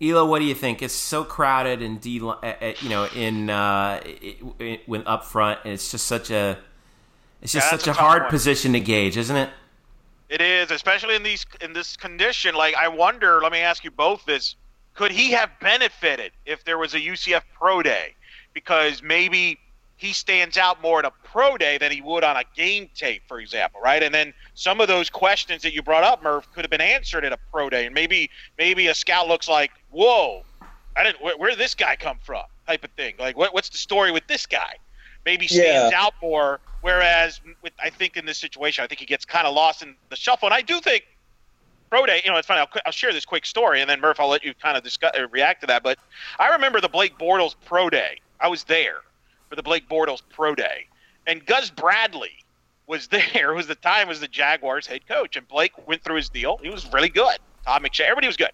Elo, what do you think? It's so crowded and D, you know, in uh, when up front, and it's just such a, it's just yeah, such a, a hard one. position to gauge, isn't it? It is, especially in these in this condition. Like I wonder. Let me ask you both this: Could he have benefited if there was a UCF pro day? Because maybe he stands out more at a pro day than he would on a game tape, for example, right? And then some of those questions that you brought up, Murph, could have been answered at a pro day, and maybe maybe a scout looks like, "Whoa, I didn't. Where, where did this guy come from?" Type of thing. Like, what, what's the story with this guy? Maybe stands Yeah. out more. Whereas, with I think in this situation, I think he gets kind of lost in the shuffle. And I do think pro day. You know, it's funny. I'll, I'll share this quick story, and then Murph, I'll let you kind of discuss, react to that. But I remember the Blake Bortles pro day. I was there. For the Blake Bortles pro day, and Gus Bradley was there. Was the time was the Jaguars head coach, and Blake went through his deal. He was really good. Todd McShay, everybody was good.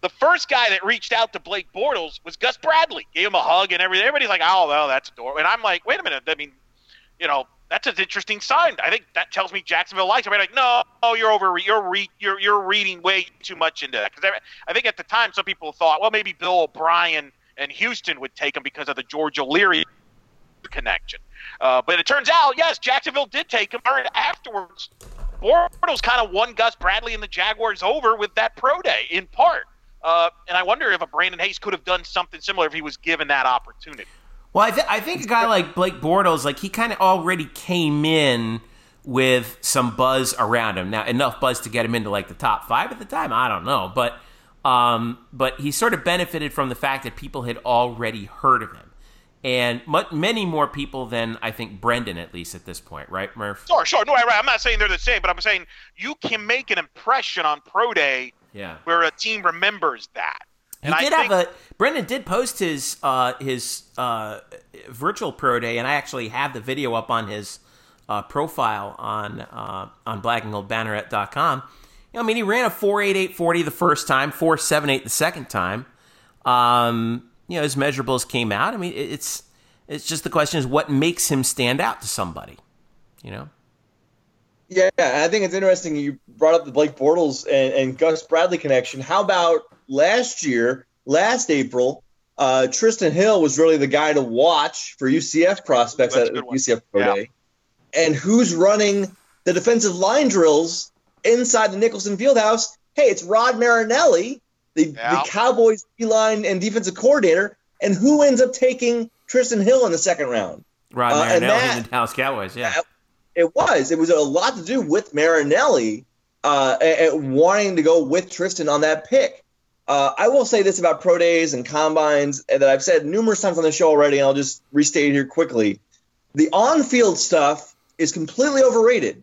The first guy that reached out to Blake Bortles was Gus Bradley. Gave him a hug and everything. Everybody's like, "Oh, well, that's adorable." And I'm like, "Wait a minute. I mean, you know, that's an interesting sign. I think that tells me Jacksonville likes him. I'm like, no, you're over, you're re, you're you're reading way too much into that. Because I, I think at the time some people thought, well, maybe Bill O'Brien and Houston would take him because of the George O'Leary connection. Uh, but it turns out, yes, Jacksonville did take him. And afterwards, Bortles kind of won Gus Bradley and the Jaguars over with that pro day in part. Uh, and I wonder if a Brendan Hayes could have done something similar if he was given that opportunity. Well, I, th- I think a guy like Blake Bortles, like he kind of already came in with some buzz around him. Now, enough buzz to get him into like the top five at the time. I don't know, but um, but he sort of benefited from the fact that people had already heard of him and many more people than I think Brendan, at least at this point, right, Murph? Sure, sure. No, right. I'm not saying they're the same, but I'm saying you can make an impression on pro day yeah. where a team remembers that. And he did think, have a Brendan did post his uh, his uh, virtual pro day, and I actually have the video up on his uh, profile on uh, on blackandgoldbanneret.com. You know, I mean, he ran a four eight eight forty the first time, four seven eight the second time. Um, you know his measurables came out. I mean, it's it's just the question is what makes him stand out to somebody, you know. Yeah, I think it's interesting you brought up the Blake Bortles and, and Gus Bradley connection. How about last year, last April, uh, Trysten Hill was really the guy to watch for UCF prospects That's at UCF Pro yeah. Day. And who's running the defensive line drills inside the Nicholson Fieldhouse? Hey, it's Rod Marinelli, the, yeah. the Cowboys D line and defensive coordinator, and who ends up taking Trysten Hill in the second round? Rod uh, Marinelli and, the Dallas Cowboys, yeah. It was. It was a lot to do with Marinelli uh, and wanting to go with Trysten on that pick. Uh, I will say this about pro days and combines that I've said numerous times on the show already, and I'll just restate it here quickly. The on-field stuff is completely overrated,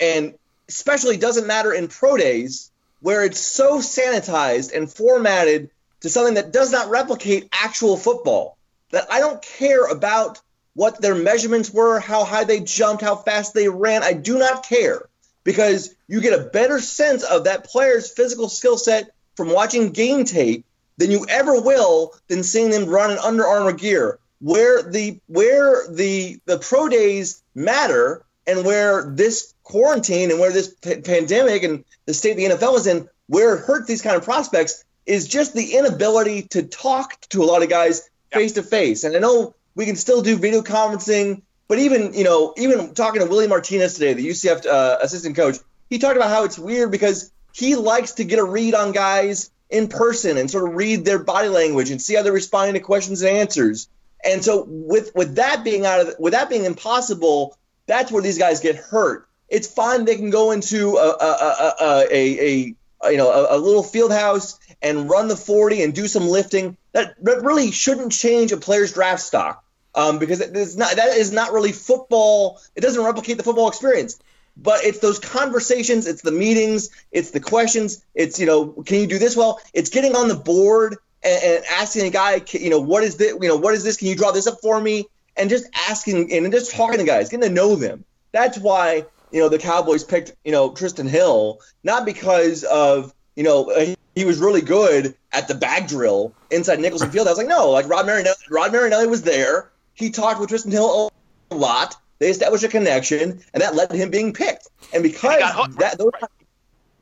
and especially doesn't matter in pro days where it's so sanitized and formatted to something that does not replicate actual football. That I don't care about what their measurements were, how high they jumped, how fast they ran. I do not care because you get a better sense of that player's physical skill set from watching game tape than you ever will than seeing them run in Under Armour gear. Where the where the the pro days matter and where this quarantine and where this p- pandemic and the state the NFL is in, where it hurts these kind of prospects is just the inability to talk to a lot of guys face to face. And I know we can still do video conferencing, but even you know, even talking to Willie Martinez today, the UCF uh, assistant coach, he talked about how it's weird because he likes to get a read on guys in person and sort of read their body language and see how they're responding to questions and answers. And so with with that being out of with that being impossible, that's where these guys get hurt. It's fine they can go into a a, a, a, a you know a, little field house and run the 40 and do some lifting. That, that really shouldn't change a player's draft stock um, because it's not that is not really football. It doesn't replicate the football experience but it's those conversations, it's the meetings, it's the questions, it's you know, can you do this well? It's getting on the board and, and asking a guy, you know, what is this? You know, what is this? Can you draw this up for me? And just asking and just talking to guys, getting to know them. That's why you know the Cowboys picked you know Trysten Hill, not because of you know uh, he was really good at the bag drill inside Nicholson Field. I was like, no, like Rod Marinelli, Rod Marinelli was there. He talked with Trysten Hill a lot. They established a connection, and that led to him being picked. And because that those,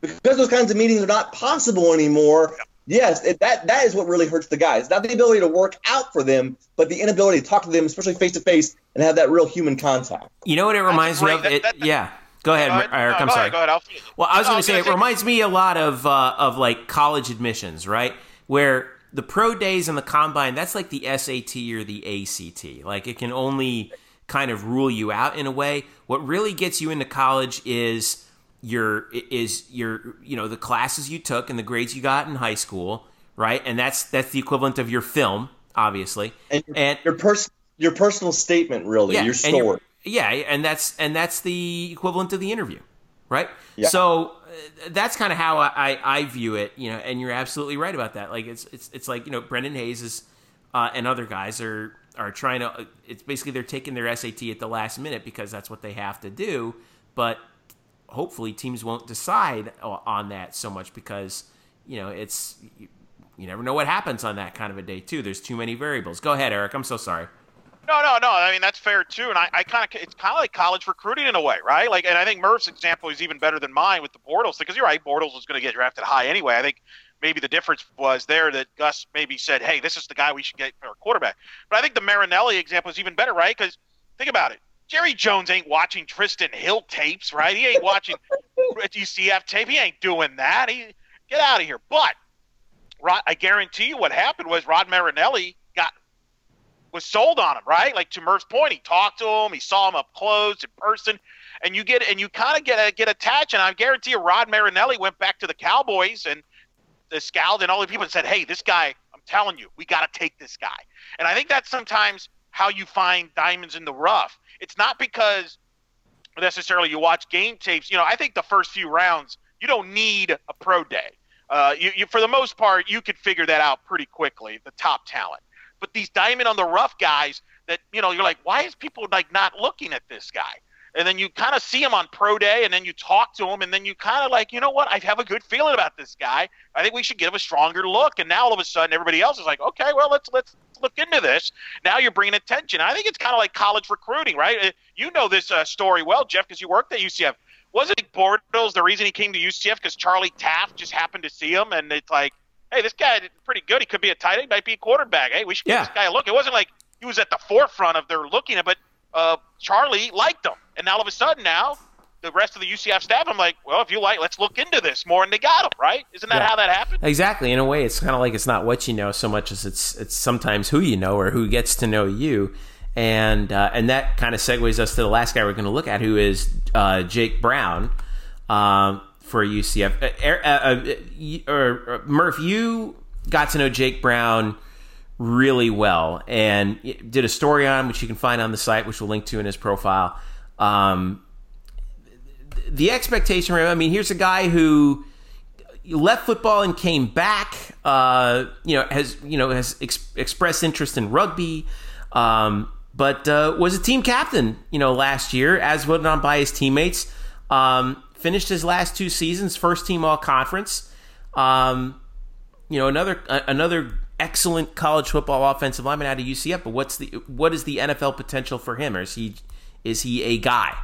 because those kinds of meetings are not possible anymore, yes, it, that that is what really hurts the guys. Not the ability to work out for them, but the inability to talk to them, especially face to face, and have that real human contact. You know what it reminds me of? It, yeah. Go ahead, Eric. I'm no, sorry. Go ahead, well, I was going to say it reminds me a lot of uh, of like college admissions, right? Where the pro days and the combine, that's like the SAT or the ACT. Like it can only kind of rule you out in a way. What really gets you into college is your is your you know the classes you took and the grades you got in high school, right? And that's that's the equivalent of your film, obviously. And, and your person your personal statement, really, yeah, your story. Yeah, and that's and that's the equivalent of the interview, right? Yeah. So uh, that's kind of how I, I view it, you know. And you're absolutely right about that. Like it's it's it's like you know Brendan Hayes is uh, and other guys are are trying to. It's basically they're taking their SAT at the last minute because that's what they have to do. But hopefully, teams won't decide on that so much because you know it's you never know what happens on that kind of a day too. There's too many variables. Go ahead, Eric. I'm so sorry. No, no, no. I mean that's fair too, and I, I kind of it's kind of like college recruiting in a way, right? Like, and I think Murph's example is even better than mine with the Bortles because you're right, Bortles was going to get drafted high anyway. I think maybe the difference was there that Gus maybe said, "Hey, this is the guy we should get for a quarterback." But I think the Marinelli example is even better, right? Because think about it. Jerry Jones ain't watching Trysten Hill tapes, right? He ain't watching UCF tape. He ain't doing that. He get out of here. But Rod, I guarantee you, what happened was Rod Marinelli was sold on him, right? Like to Murph's point, he talked to him, he saw him up close in person, and you get and you kind of get get attached. And I guarantee you, Rod Marinelli went back to the Cowboys and the scout and all the people said, "Hey, this guy, I'm telling you, we got to take this guy." And I think that's sometimes how you find diamonds in the rough. It's not because necessarily you watch game tapes. You know, I think the first few rounds you don't need a pro day. Uh, you, you, for the most part, you could figure that out pretty quickly. The top talent, but these diamond on the rough guys that you know, you're like, why is people like not looking at this guy? And then you kind of see him on pro day, and then you talk to him, and then you kind of like, you know what? I have a good feeling about this guy. I think we should give him a stronger look. And now all of a sudden, everybody else is like, okay, well, let's let's look into this. Now you're bringing attention. I think it's kind of like college recruiting, right? Uh, you know this uh, story well, Jeff, because you worked at UCF wasn't Bortles the reason he came to UCF because Charlie Taaffe just happened to see him and it's like, hey, this guy is pretty good. He could be a tight end, might be a quarterback. Hey, we should yeah. give this guy a look. It wasn't like he was at the forefront of their looking at, but uh, Charlie liked him, and now all of a sudden now the rest of the UCF staff, I'm like, well, if you like, let's look into this more, and they got him, right? Isn't that yeah. how that happened? Exactly. In a way, it's kind of like it's not what you know so much as it's it's sometimes who you know or who gets to know you and uh, and that kind of segues us to the last guy we're going to look at, who is uh, Jake Brown um, for UCF. Uh, er, uh, uh, Murph, you got to know Jake Brown really well and did a story on him, which you can find on the site, which we'll link to in his profile. Um, the expectation, I mean, here's a guy who left football and came back. Uh, you know, has you know has ex- expressed interest in rugby. Um, but uh, was a team captain, you know, last year, as voted on by his teammates. Um, finished his last two seasons first team all conference. Um, you know, another another excellent college football offensive lineman out of UCF. But what's the what is the NFL potential for him? Or is he is he a guy?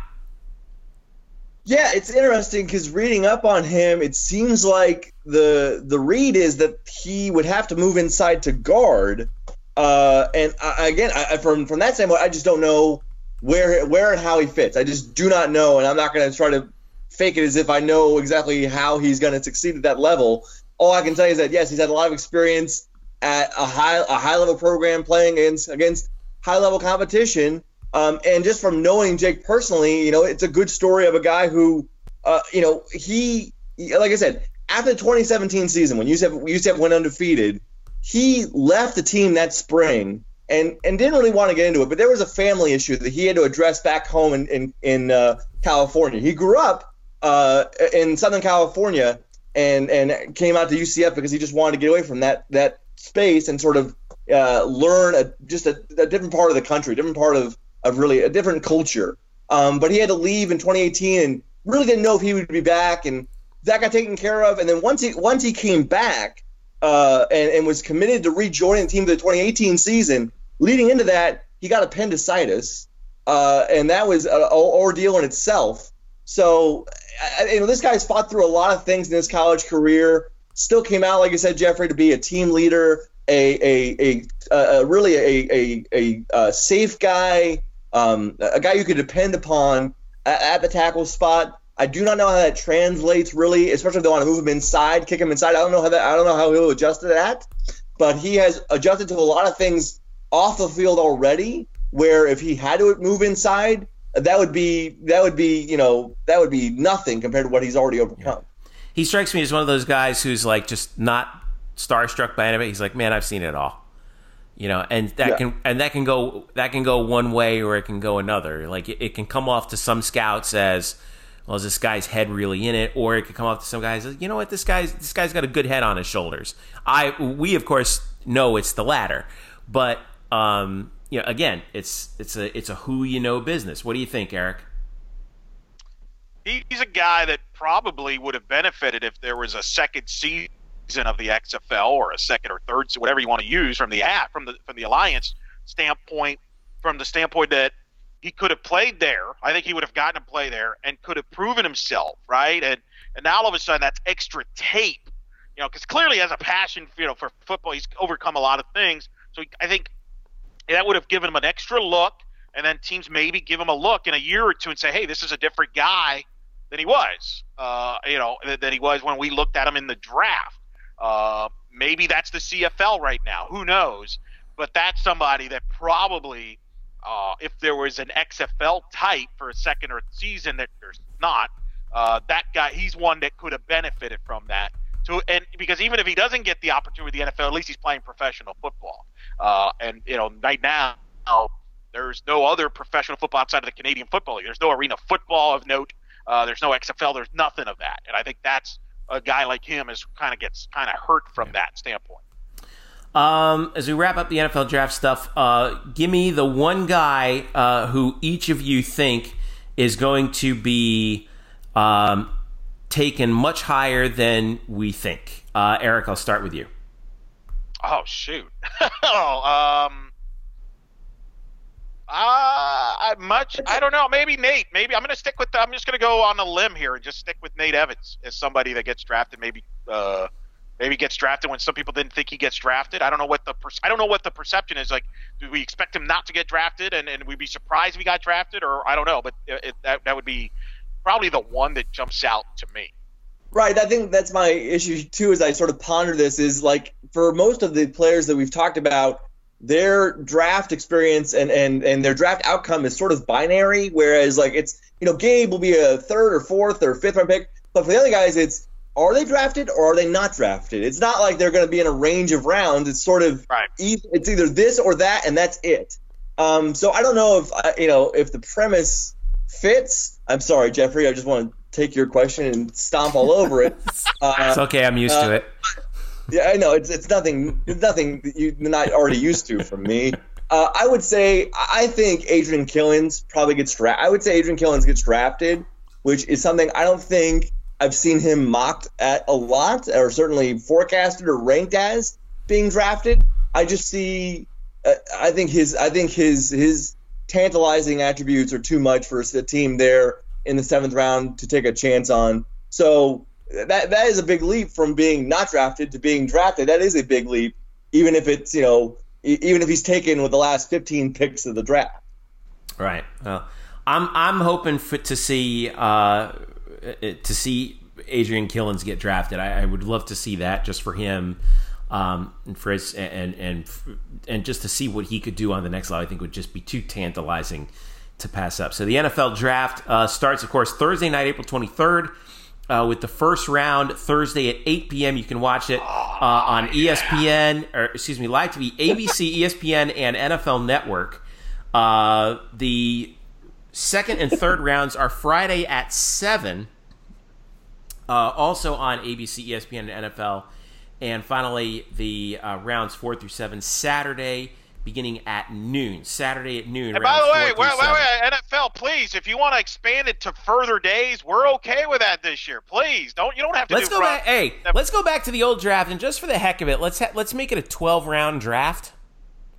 Yeah, it's interesting because reading up on him, it seems like the the read is that he would have to move inside to guard uh, and I, again, I, from from that standpoint, I just don't know where where and how he fits. I just do not know, and I'm not going to try to fake it as if I know exactly how he's going to succeed at that level. All I can tell you is that yes, he's had a lot of experience at a high a high level program playing against against high level competition. Um, and just from knowing Jake personally, you know, it's a good story of a guy who, uh, you know, he, like I said, after the 2017 season when UCF, UCF went undefeated, he left the team that spring and and didn't really want to get into it, but there was a family issue that he had to address back home in in, in uh, California. He grew up uh, in Southern California and and came out to UCF because he just wanted to get away from that that space and sort of uh, learn a, just a, a, different part of the country, different part of of really a different culture. Um, but he had to leave in 2018 and really didn't know if he would be back, and that got taken care of. And then once he once he came back uh, and, and was committed to rejoining the team for the 2018 season. Leading into that, he got appendicitis, uh, and that was an ordeal in itself. So, you know, this guy's fought through a lot of things in his college career. Still came out, like I said, Jeffrey, to be a team leader, a a a, a really a, a a, a safe guy, um, a guy you could depend upon at, at the tackle spot. I do not know how that translates really, especially if they want to move him inside, kick him inside. I don't know how that. I don't know how he'll adjust to that, but he has adjusted to a lot of things off the field already. Where if he had to move inside, that would be that would be you know that would be nothing compared to what he's already overcome. Yeah. He strikes me as one of those guys who's like just not starstruck by anybody. He's like, man, I've seen it all you know and that yeah. can and that can go that can go one way or it can go another like it, it, can come off to some scouts as well, is this guy's head really in it? Or it could come off to some guys, you know what, this guy's this guy's got a good head on his shoulders. I we of course know it's the latter, but um, you know, again, it's it's a it's a who you know business. What do you think, Eric? He's a guy that probably would have benefited if there was a second season of the XFL or a second or third, whatever you want to use from the app, from the from the alliance standpoint, from the standpoint that he could have played there. I think he would have gotten to play there and could have proven himself, right? And and now all of a sudden that's extra tape, you know, because clearly he has a passion, you know, for football. He's overcome a lot of things, so he, I think that would have given him an extra look. And then teams maybe give him a look in a year or two and say, hey, this is a different guy than he was, uh, you know, than he was when we looked at him in the draft. Uh, maybe that's the CFL right now. Who knows? But that's somebody that probably, uh, if there was an XFL type for a second or season that there's not, uh, that guy, he's one that could have benefited from that. So, and because even if he doesn't get the opportunity with the NFL, at least he's playing professional football. Uh, and you know, right now, there's no other professional football outside of the Canadian Football League. There's no arena football of note. Uh, there's no XFL. There's nothing of that. And I think that's a guy like him is kind of gets kind of hurt from that standpoint. Um, as we wrap up the NFL draft stuff, uh, give me the one guy uh, who each of you think is going to be um, taken much higher than we think. Uh, Eric, I'll start with you. Oh shoot! oh, um, uh, I much. I don't know. Maybe Nate. Maybe I'm going to stick with. The, I'm just going to go on a limb here and just stick with Nate Evans as somebody that gets drafted. Maybe, uh, maybe gets drafted when some people didn't think he gets drafted. I don't know what the. Per, I don't know what the perception is. Like, do we expect him not to get drafted, and, and we'd be surprised he got drafted, or I don't know. But it, that that would be probably the one that jumps out to me. Right. I think that's my issue too. As I sort of ponder this, is like for most of the players that we've talked about their draft experience and, and, and their draft outcome is sort of binary, whereas like it's you know Gabe will be a third or fourth or fifth round pick, but for the other guys it's are they drafted or are they not drafted? It's not like they're going to be in a range of rounds. It's sort of right. it's either this or that, and that's it. Um, so I don't know if you know if the premise fits. I'm sorry, Jeffrey. I just want to take your question and stomp all over it. Uh, it's okay. I'm used uh, to it. Yeah, I know it's it's nothing it's nothing that you're not already used to from me. Uh, I would say I think Adrian Killins probably gets drafted. I would say Adrian Killins gets drafted, which is something I don't think I've seen him mocked at a lot, or certainly forecasted or ranked as being drafted. I just see. Uh, I think his I think his his tantalizing attributes are too much for a team there in the seventh round to take a chance on. So that that is a big leap from being not drafted to being drafted. That is a big leap, even if it's you know even if he's taken with the last 15 picks of the draft. Right. Well, I'm I'm hoping for, to see uh, to see Adrian Killins get drafted. I, I, would love to see that just for him. Um, and his and and and just to see what he could do on the next level, I think would just be too tantalizing to pass up. So the NFL draft uh, starts, of course, Thursday night, April 23rd uh, with the first round Thursday at 8 p.m. You can watch it uh, on ESPN, or excuse me, live TV, ABC, ESPN, and NFL Network. Uh, the second and third rounds are Friday at 7, uh, also on ABC, ESPN, and NFL. And finally, the uh, rounds 4 through 7, Saturday beginning at noon, Saturday at noon. And by the way, wait, wait, wait, NFL, please, if you want to expand it to further days, we're okay with that this year. Please, don't you don't have to. Let's go back. Hey, let's go back to the old draft, and just for the heck of it, let's ha- let's make it a twelve round draft.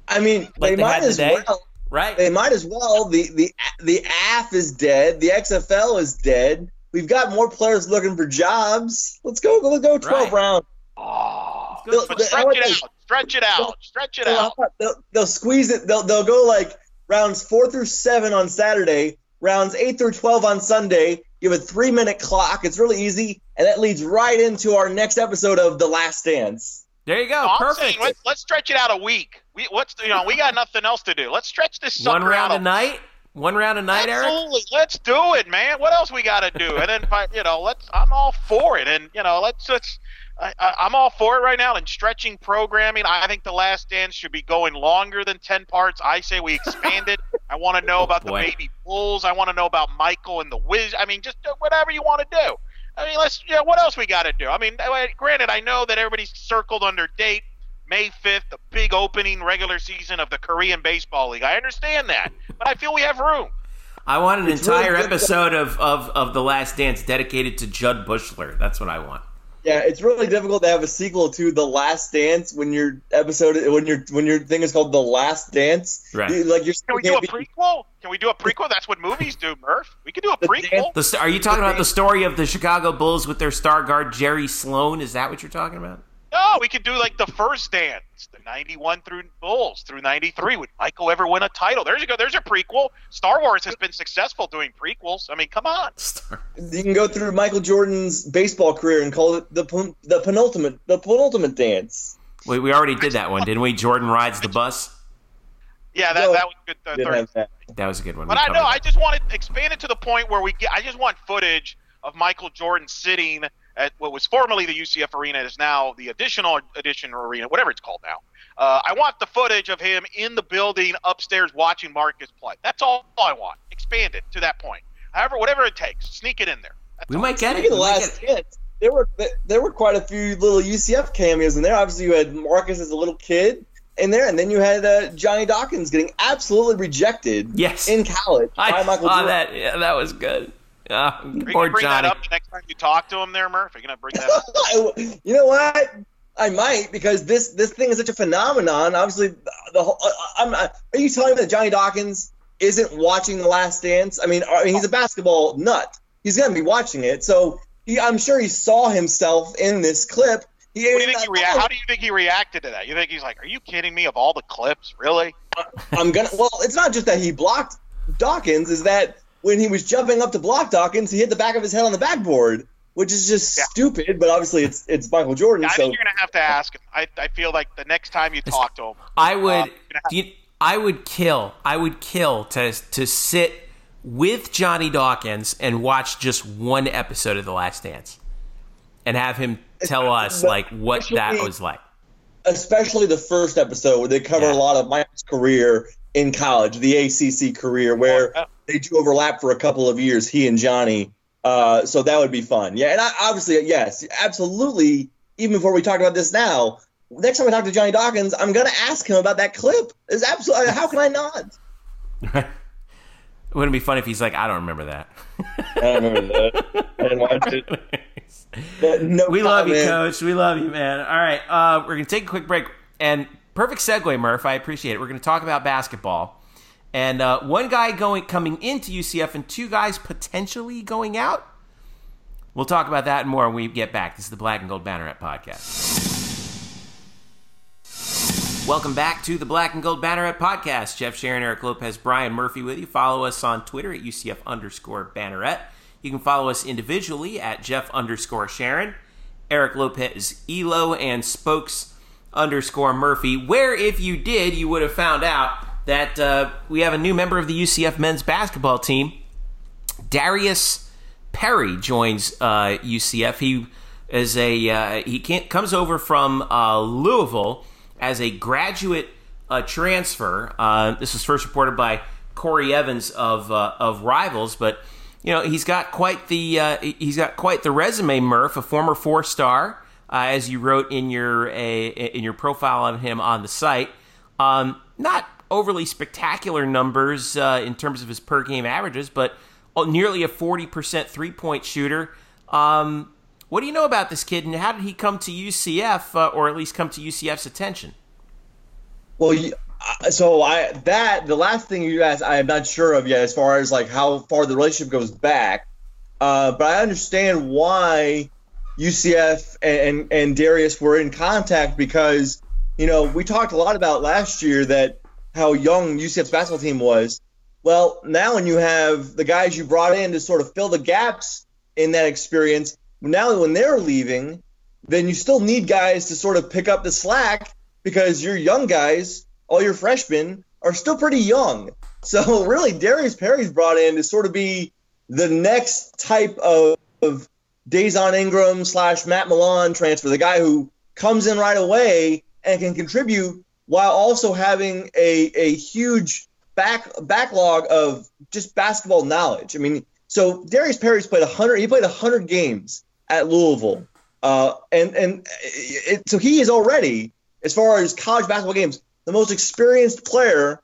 I mean, like they, they might as today. well. Right. They might as well. The the the AF is dead. The XFL is dead. We've got more players looking for jobs. Let's go. Let's go twelve right. round. Oh, but stretch it out. Stretch it out. Stretch it out. They'll, they'll squeeze it. They'll, they'll go like rounds four through seven on Saturday, rounds eight through 12 on Sunday. You have a three minute clock. It's really easy. And that leads right into our next episode of The Last Dance. There you go. Perfect. Saying, let's, let's, stretch it out a week. We what's you know we got nothing else to do. Let's stretch this sucker one round a night. One round a night, Absolutely. Eric. Let's do it, man. What else we got to do? And then you know, let's. I'm all for it. And you know, let's let's I, am all for it right now. And stretching programming, I think The Last Dance should be going longer than 10 parts. I say we expand it. I want to know oh, about boy. the baby bulls. I want to know about Michael and the Wiz. I mean, just whatever you want to do. I mean, let's, you know, what else we got to do? I mean, granted, I know that everybody's circled under date. May 5th, the big opening regular season of the Korean Baseball League. I understand that, but I feel we have room. I want an it's entire really episode of, of, of The Last Dance dedicated to Jud Buechler. That's what I want. Yeah, it's really difficult to have a sequel to The Last Dance when your episode when your when your thing is called The Last Dance. Right. Like you're Can we do a prequel? Can we do a prequel? That's what movies do, Murph. We can do a prequel. The, are you talking about the story of the Chicago Bulls with their star guard Jerry Sloan? Is that what you're talking about? No, we could do like the first dance, the '91 through Bulls through '93. Would Michael ever win a title? There's you go. There's a prequel. Star Wars has been successful doing prequels. I mean, come on. You can go through Michael Jordan's baseball career and call it the the penultimate the penultimate dance. Wait, we already did that one, didn't we? Jordan rides the bus. Yeah, that, that was good. Uh, that. that. was a good one. But I know I just want to expand it to the point where we get. I just want footage of Michael Jordan sitting at what was formerly the UCF Arena is now the additional edition arena, whatever it's called now. Uh, I want the footage of him in the building upstairs watching Marcus play. That's all I want. Expand it to that point. However, whatever it takes, sneak it in there. That's we all. might get it. The last hit, there were there were quite a few little UCF cameos in there. Obviously, you had Marcus as a little kid in there, and then you had uh, Johnny Dawkins getting absolutely rejected. Yes. in college I by Michael saw Jordan. that. Yeah, that was good. Uh, Are you gonna bring Johnny. that up the next time you talk to him, there, Murph? Are you gonna bring that up? you know what? I might because this this thing is such a phenomenon. Obviously, the whole. Uh, I'm. Are you telling me that Johnny Dawkins isn't watching The Last Dance? I mean, I mean, he's a basketball nut. He's gonna be watching it, so he, I'm sure he saw himself in this clip. He, what do you think he rea- How do you think he reacted to that? You think he's like, "Are you kidding me?" Of all the clips, really? I'm gonna. Well, it's not just that he blocked Dawkins; is that when he was jumping up to block Dawkins, he hit the back of his head on the backboard, which is just yeah. stupid. But obviously, it's it's Michael Jordan. Yeah, I so. think you're gonna have to ask him. I, I feel like the next time you talk to him, I would. Uh, you, I would kill. I would kill to to sit with Johnny Dawkins and watch just one episode of The Last Dance, and have him tell us like what that was like. Especially the first episode where they cover yeah. a lot of Mike's career in college, the ACC career, where they do overlap for a couple of years, he and Johnny. Uh, so that would be fun. Yeah, and I, obviously, yes, absolutely. Even before we talk about this now, next time I talk to Johnny Dawkins, I'm gonna ask him about that clip. Is absolutely how can I not? Wouldn't it be funny if he's like, I don't remember that. I don't remember that. I didn't watch it. no we love you, Coach. We love you, man. All right, uh, we're gonna take a quick break, and perfect segue, Murph. I appreciate it. We're gonna talk about basketball. And uh, one guy going coming into UCF and two guys potentially going out. We'll talk about that and more when we get back. This is the Black and Gold Banneret podcast. Welcome back to the Black and Gold Banneret podcast. Jeff Sharon, Eric Lopez, Brian Murphy with you. Follow us on Twitter at UCF underscore Banneret. You can follow us individually at Jeff underscore Sharon, Eric Lopez Elo, and Spokes underscore Murphy. Where if you did, you would have found out that uh, we have a new member of the UCF men's basketball team. Darius Perry joins uh, UCF. He is a uh, he comes over from uh, Louisville as a graduate uh, transfer. Uh, this was first reported by Corey Evans of of Rivals, but you know he's got quite the he's got quite the resume. Murph, a former four star, as you wrote in your in your profile on him on the site. Um, not overly spectacular numbers uh, in terms of his per game averages, but nearly a 40% three point shooter. Um, what do you know about this kid, and how did he come to UCF, uh, or at least come to UCF's attention? Well, uh, so I that the last thing you asked, I am not sure of yet, as far as like how far the relationship goes back. Uh, but I understand why UCF and, and and Darius were in contact because you know we talked a lot about last year that how young UCF's basketball team was. Well, now when you have the guys you brought in to sort of fill the gaps in that experience, now when they're leaving, then you still need guys to sort of pick up the slack because your young guys, all your freshmen, are still pretty young. So really, Darius Perry's brought in to sort of be the next type of, of Dazon Ingram slash Matt Milon transfer, the guy who comes in right away and can contribute while also having a, a huge back backlog of just basketball knowledge. I mean, so Darius Perry's played 100. He played 100 games at Louisville, uh, and and it, so he is already as far as college basketball games, the most experienced player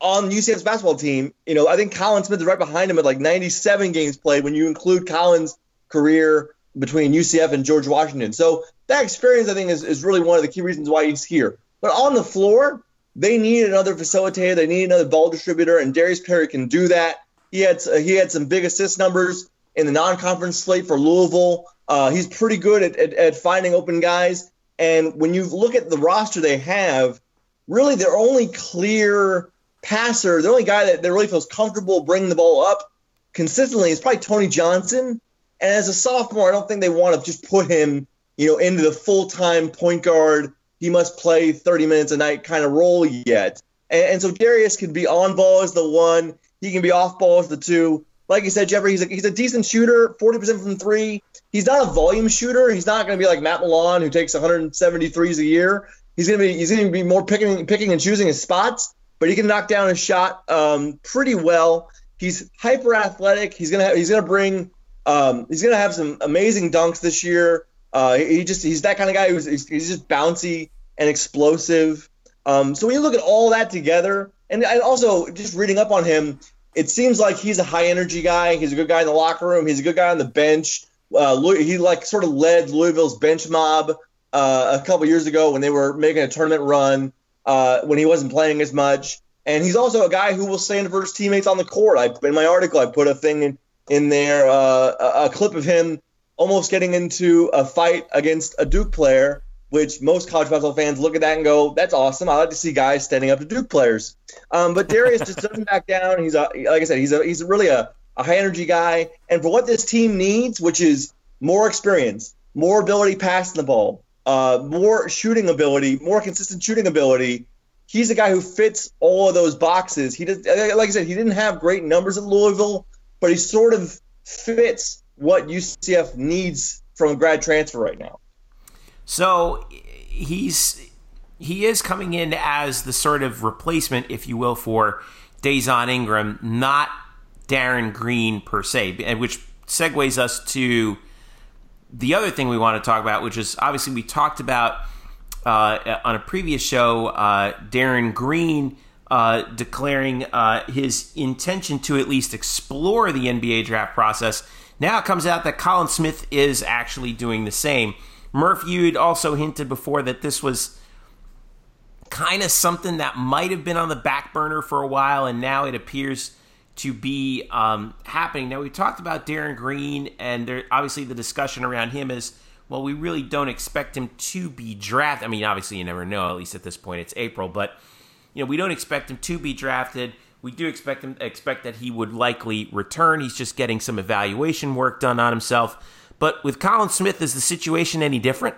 on UCF's basketball team. You know, I think Collin Smith is right behind him at like 97 games played when you include Collin's career between UCF and George Washington. So that experience, I think, is, is really one of the key reasons why he's here. But on the floor, they need another facilitator. They need another ball distributor, and Darius Perry can do that. He had uh, he had some big assist numbers in the non-conference slate for Louisville. Uh, he's pretty good at, at, at finding open guys. And when you look at the roster they have, really their only clear passer, the only guy that, that really feels comfortable bringing the ball up consistently is probably Tony Johnson. And as a sophomore, I don't think they want to just put him, you know, into the full-time point guard. He must play 30 minutes a night kind of role yet. And, and so Darius can be on ball as the one. He can be off ball as the two. Like you said, Jeffrey, he's a, he's a decent shooter, 40% from three. He's not a volume shooter. He's not going to be like Matt Milon, who takes 173s a year. He's going to be he's going to be more picking picking and choosing his spots, but he can knock down a shot um, pretty well. He's hyper athletic. He's gonna he's gonna bring um, he's gonna have some amazing dunks this year. Uh, he just he's that kind of guy who's he's, just bouncy and explosive. Um, so when you look at all that together, and, also just reading up on him, it seems like he's a high energy guy. He's a good guy in the locker room. He's a good guy on the bench. Uh, he like sort of led Louisville's bench mob uh, a couple years ago when they were making a tournament run uh, when he wasn't playing as much. And he's also a guy who will stand his teammates on the court. I in my article I put a thing in, in there, uh, a clip of him almost getting into a fight against a Duke player which most college basketball fans look at that and go, "That's awesome. I like to see guys standing up to Duke players." Um, but Darius just doesn't back down. He's a, like I said, he's a he's really a, a high energy guy, and for what this team needs, which is more experience, more ability passing the ball, uh, more shooting ability, more consistent shooting ability. He's a guy who fits all of those boxes. He does, like I said, he didn't have great numbers at Louisville, but he sort of fits what UCF needs from a grad transfer right now. So he's he is coming in as the sort of replacement, if you will, for Dazon Ingram, not Darin Green per se, which segues us to the other thing we want to talk about, which is obviously we talked about uh, on a previous show, uh, Darin Green uh, declaring uh, his intention to at least explore the NBA draft process. Now it comes out that Collin Smith is actually doing the same. Murph, you'd also hinted before that this was kind of something that might have been on the back burner for a while, and now it appears to be um, happening. Now, we talked about Darin Green, and there, obviously the discussion around him is well, we really don't expect him to be drafted. I mean, obviously, you never know, at least at this point, it's April, but you know, we don't expect him to be drafted. We do expect him expect that he would likely return. He's just getting some evaluation work done on himself. But with Collin Smith, is the situation any different?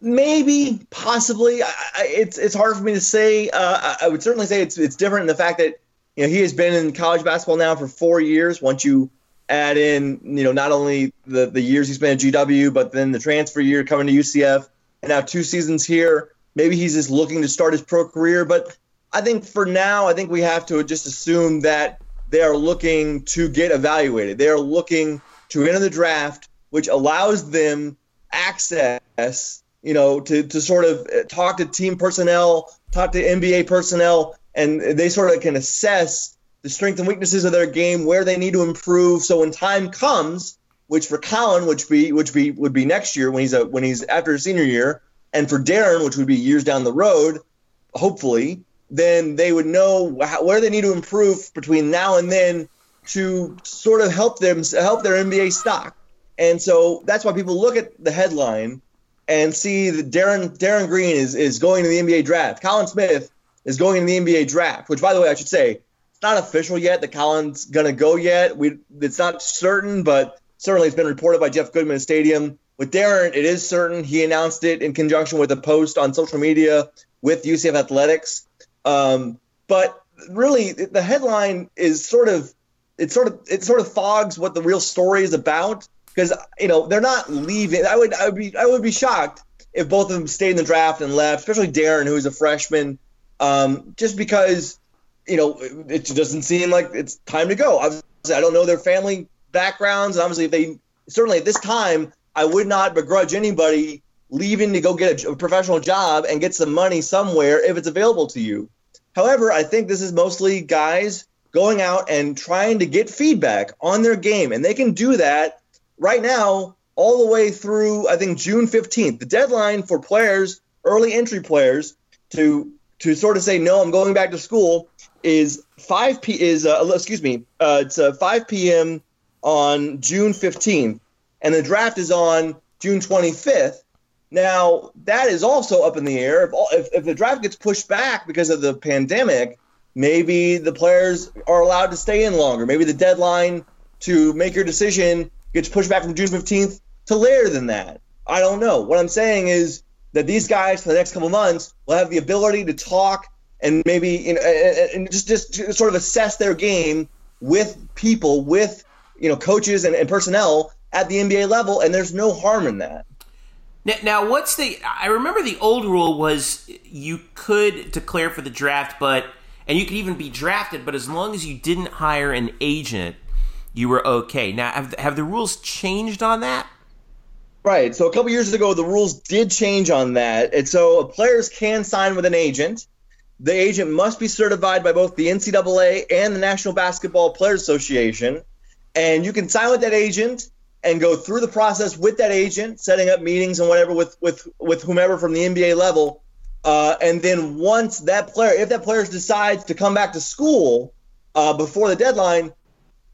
Maybe, possibly. I, it's it's hard for me to say. Uh, I would certainly say it's it's different in the fact that you know he has been in college basketball now for four years. Once you add in you know not only the the years he spent at GW, but then the transfer year coming to UCF, and now two seasons here. Maybe he's just looking to start his pro career. But I think for now, I think we have to just assume that they are looking to get evaluated. They are looking to enter the draft, which allows them access, you know, to, to sort of uh, talk to team personnel, talk to NBA personnel, and they sort of can assess the strengths and weaknesses of their game, where they need to improve. So when time comes, which for Collin, which be which be would be next year when he's a when he's after his senior year, and for Darin, which would be years down the road, hopefully, then they would know how, where they need to improve between now and then to sort of help them help their NBA stock. And so that's why people look at the headline and see that Darren Darin Green is is going to the NBA draft. Collin Smith is going to the NBA draft, which by the way I should say it's not official yet that Collin's gonna go yet. We it's not certain, but certainly it's been reported by Jeff Goodman Stadium. With Darin, it is certain. He announced it in conjunction with a post on social media with UCF Athletics. Um, but really, the headline is sort of it sort of it sort of fogs what the real story is about because you know they're not leaving. I would I would be I would be shocked if both of them stayed in the draft and left, especially Darin, who's a freshman, um, just because you know it doesn't seem like it's time to go. Obviously, I don't know their family backgrounds, and obviously, if they certainly at this time, I would not begrudge anybody leaving to go get a, a professional job and get some money somewhere if it's available to you. However, I think this is mostly guys going out and trying to get feedback on their game, and they can do that right now all the way through I think June 15th. The deadline for players, early entry players, to to sort of say no, I'm going back to school is 5 p is uh, excuse me, uh, it's uh, 5 p.m. on June 15th, and the draft is on June 25th. Now that is also up in the air. If, if, if the draft gets pushed back because of the pandemic, maybe the players are allowed to stay in longer. Maybe the deadline to make your decision gets pushed back from June 15th to later than that. I don't know. What I'm saying is that these guys for the next couple months will have the ability to talk and maybe you know, and just just sort of assess their game with people, with you know coaches and, and personnel at the NBA level, and there's no harm in that. Now, now, what's the? I remember the old rule was you could declare for the draft, but and you could even be drafted, but as long as you didn't hire an agent, you were okay. Now, have have the rules changed on that? Right. So a couple years ago, the rules did change on that, and so players can sign with an agent. The agent must be certified by both the NCAA and the National Basketball Players Association, and you can sign with that agent and go through the process with that agent, setting up meetings and whatever with with with whomever from the NBA level. Uh, and then once that player, if that player decides to come back to school uh, before the deadline,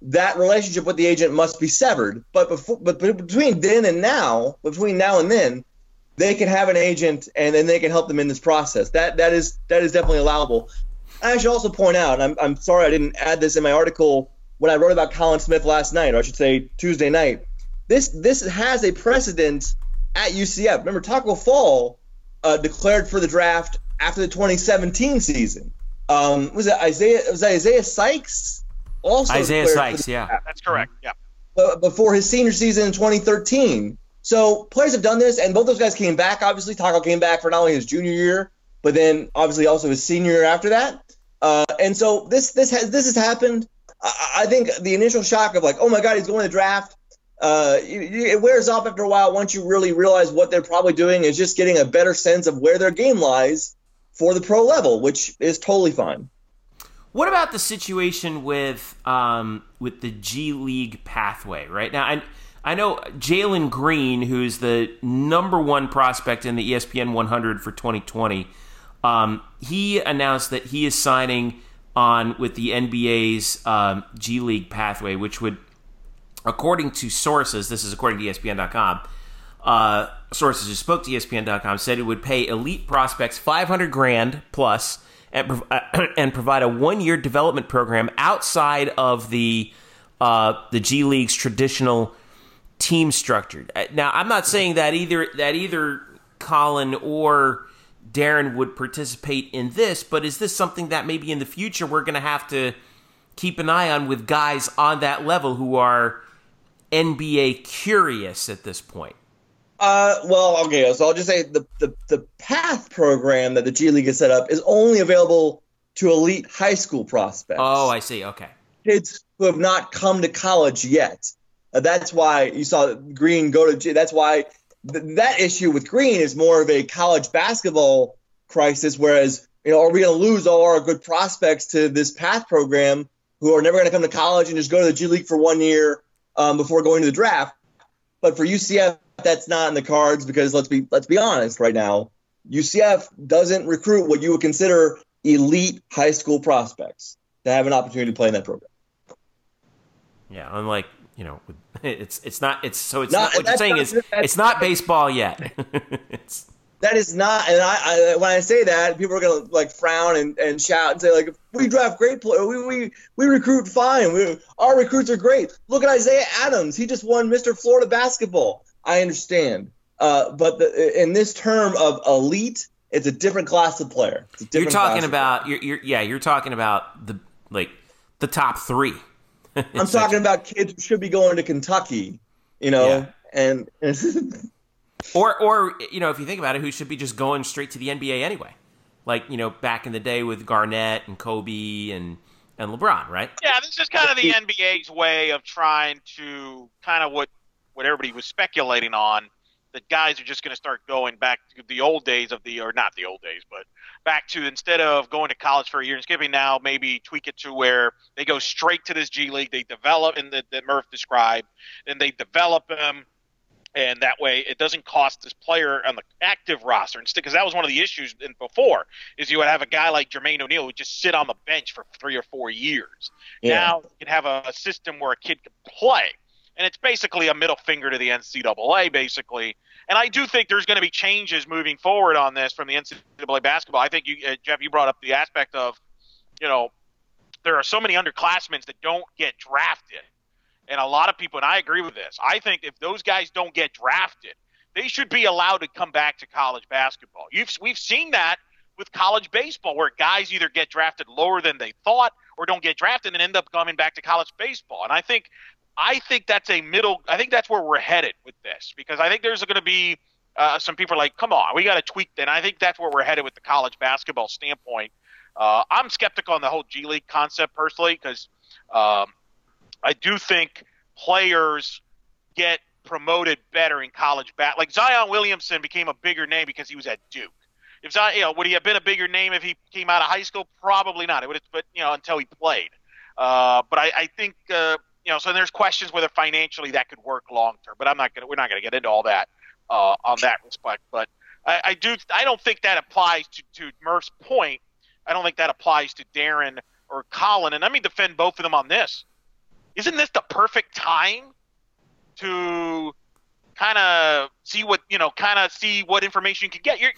that relationship with the agent must be severed. But before, but between then and now, between now and then, they can have an agent, and then they can help them in this process. That that is that is definitely allowable. I should also point out, I'm I'm sorry I didn't add this in my article when I wrote about Collin Smith last night, or I should say Tuesday night. This this has a precedent at UCF. Remember, Taco Fall uh, declared for the draft after the 2017 season. Um, was it Isaiah? Was that Isaiah Sykes? Also Isaiah Sykes, yeah, that's correct. Yeah. before his senior season in 2013. So players have done this, and both those guys came back. Obviously, Taco came back for not only his junior year, but then obviously also his senior year after that. Uh, and so this this has this has happened. I, I, think the initial shock of like, oh my god, he's going to the draft. Uh, it wears off after a while once you really realize what they're probably doing is just getting a better sense of where their game lies for the pro level, which is totally fine. What about the situation with um, with the G League pathway? Right now, I I know Jalen Green, who's the number one prospect in the ESPN 100 for 2020. Um, he announced that he is signing on with the NBA's um, G League pathway, which would, according to sources, this is according to ESPN.com. Uh, sources who spoke to ESPN.com said it would pay elite prospects 500 grand plus and, uh, and provide a one year development program outside of the uh, the G League's traditional team structure. Uh, now, I'm not saying that either that either Collin or Darin would participate in this, but is this something that maybe in the future we're going to have to keep an eye on with guys on that level who are NBA curious at this point? Uh, well, okay. So I'll just say the, the the path program that the G League has set up is only available to elite high school prospects. Oh, I see. Okay. Kids who have not come to college yet. Uh, that's why you saw Green go to. G- that's why th- that issue with Green is more of a college basketball crisis. Whereas, you know, are we going to lose all our good prospects to this path program who are never going to come to college and just go to the G League for one year um, before going to the draft? But for UCF, that's not in the cards because let's be let's be honest right now. UCF doesn't recruit what you would consider elite high school prospects to have an opportunity to play in that program. Yeah, unlike you know, it's it's not it's so it's not, not what you're saying is it's not baseball yet. it's that is not, and I, I, when I say that, people are gonna like frown and, and shout and say like, we draft great players, we, we we recruit fine, we, our recruits are great. Look at Isaiah Adams, he just won Mr. Florida basketball. I understand. Uh, but the, in this term of elite, it's a different class of player. You're talking about you're, you're, yeah, you're talking about the like the top three. I'm talking about kids who should be going to Kentucky, you know, yeah. and, and or or you know if you think about it, who should be just going straight to the NBA anyway, like you know back in the day with Garnett and Kobe and and LeBron, right? Yeah, this is kind of the NBA's way of trying to kind of what what everybody was speculating on that guys are just going to start going back to the old days of the, or not the old days, but back to instead of going to college for a year and skipping now, maybe tweak it to where they go straight to this G League, they develop, and that, that Murph described, and they develop them and that way it doesn't cost this player on the active roster instead because that was one of the issues in before is you would have a guy like Jermaine O'Neal who would just sit on the bench for three or four years. Yeah. Now you can have a, a system where a kid can play, and it's basically a middle finger to the NCAA, basically. And I do think there's going to be changes moving forward on this from the NCAA basketball. I think you, uh, Jeff, you brought up the aspect of, you know, there are so many underclassmen that don't get drafted and a lot of people, and I agree with this. I think if those guys don't get drafted, they should be allowed to come back to college basketball. You've, we've seen that with college baseball, where guys either get drafted lower than they thought or don't get drafted and end up coming back to college baseball. And I think, I think that's a middle. I think that's where we're headed with this because I think there's going to be uh, some people like, come on, we got to tweak. And I think that's where we're headed with the college basketball standpoint. Uh, I'm skeptical on the whole G League concept personally because um, I do think players get promoted better in college bat. Like Zion Williamson became a bigger name because he was at Duke. If Zion, you know, would he have been a bigger name if he came out of high school? Probably not. It would, have, but you know, until he played. Uh, but I, I think uh, you know, so there's questions whether financially that could work long term. But I'm not gonna, we're not gonna get into all that uh, on that respect. But I, I do, I don't think that applies to to Murph's point. I don't think that applies to Darin or Collin. And let me defend both of them on this isn't this the perfect time to kind of see what you know, kind of see what information you can get? You're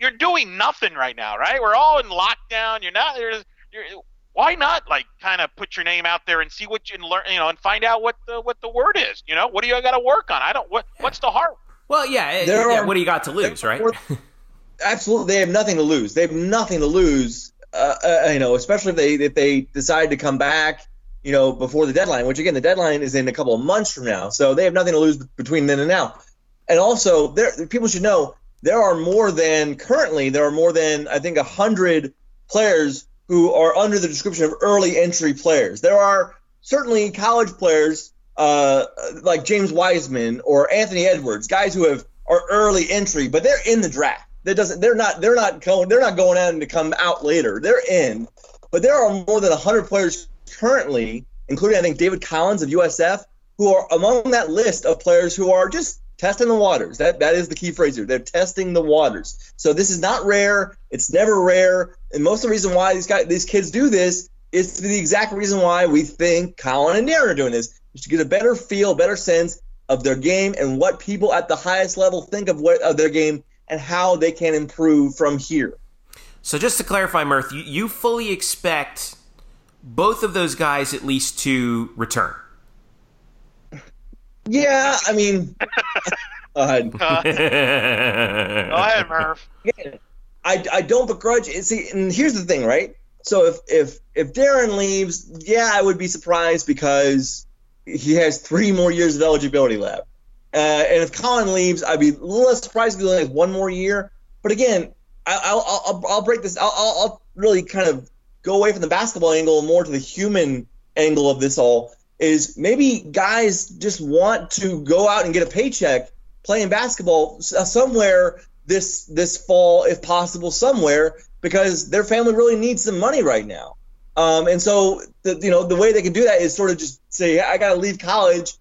you're doing nothing right now, right? We're all in lockdown. You're not. You're, you're, why not like kind of put your name out there and see what you learn, you know, and find out what the what the word is. You know, what do you got to work on? I don't. What what's the heart? Well, yeah, yeah. Are, what do you got to lose, right? absolutely, they have nothing to lose. They have nothing to lose. Uh, uh, you know, especially if they if they decide to come back you know, before the deadline, which again, the deadline is in a couple of months from now. So they have nothing to lose between then and now. And also, there people should know there are more than currently there are more than I think a hundred players who are under the description of early entry players. There are certainly college players uh, like James Wiseman or Anthony Edwards, guys who have are early entry, but they're in the draft. That doesn't they're not they're not going they're not going out to come out later. They're in, but there are more than hundred players currently, including I think David Collins of USF, who are among that list of players who are just testing the waters. That that is the key phrase here. They're testing the waters. So this is not rare. It's never rare. And most of the reason why these guys these kids do this is the exact reason why we think Collin and Darin are doing this, is to get a better feel, better sense of their game and what people at the highest level think of what of their game and how they can improve from here. So just to clarify, Murph, you, you fully expect both of those guys at least to return. Yeah, I mean, go. Uh, go ahead, Murph. I, I don't begrudge. See, and here's the thing, right? So if if if Darin leaves, yeah, I would be surprised because he has three more years of eligibility left. Uh, and if Collin leaves, I'd be a little less surprised if he only has one more year. But again, I, will I'll, I'll break this. I'll, I'll really kind of go away from the basketball angle and more to the human angle of this all is maybe guys just want to go out and get a paycheck playing basketball uh, somewhere this this fall if possible somewhere because their family really needs some money right now. Um, and so the, you know the way they can do that is sort of just say i gotta leave college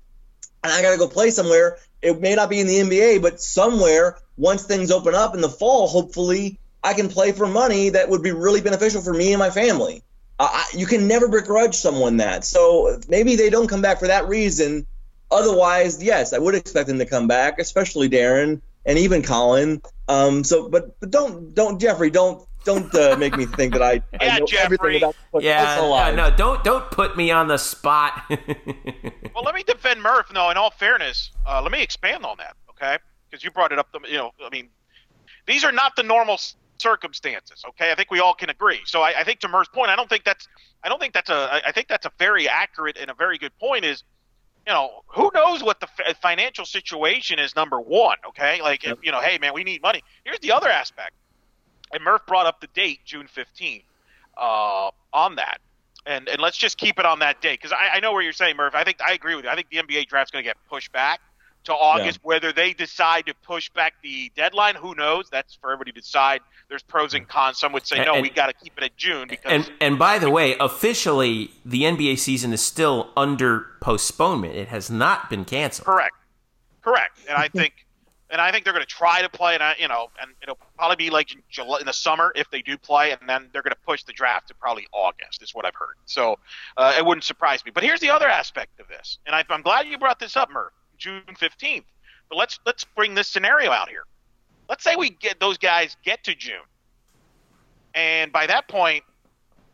and i gotta go play somewhere. It may not be in the nba but somewhere once things open up in the fall hopefully I can play for money that would be really beneficial for me and my family. Uh, you can never begrudge someone that. So maybe they don't come back for that reason. Otherwise, yes, I would expect them to come back, especially Darin and even Collin. Um, so, but but don't don't Jeffrey don't don't uh, make me think that I, yeah, I know Jeffrey. everything about yeah, uh, no, don't don't put me on the spot. well, let me defend Murph. No, in all fairness, uh, let me expand on that, okay? Because you brought it up. The, you know, I mean, these are not the normal circumstances. Okay, I think we all can agree. So I, I think to Murph's point, I don't think that's I don't think that's a I think that's a very accurate and a very good point. Is you know who knows what the financial situation is? Number one, okay, like yep. if, you know, hey man, we need money. Here's the other aspect, and Murph brought up the date June 15th uh, on that. And, and let's just keep it on that date because I, I know where you're saying, Murph. I think I agree with you. I think the NBA draft's going to get pushed back to August. Yeah. Whether they decide to push back the deadline, who knows? That's for everybody to decide. There's pros and cons. Some would say and, no, and, we got to keep it at June because. And, and by the way, officially, the NBA season is still under postponement. It has not been canceled. Correct. Correct. And I think. And I think they're going to try to play, and I, you know, and it'll probably be like in, July, in the summer if they do play, and then they're going to push the draft to probably August, is what I've heard. So uh, it wouldn't surprise me. But here's the other aspect of this, and I, I'm glad you brought this up, Murph. June 15th. But let's let's bring this scenario out here. Let's say we get those guys get to June, and by that point,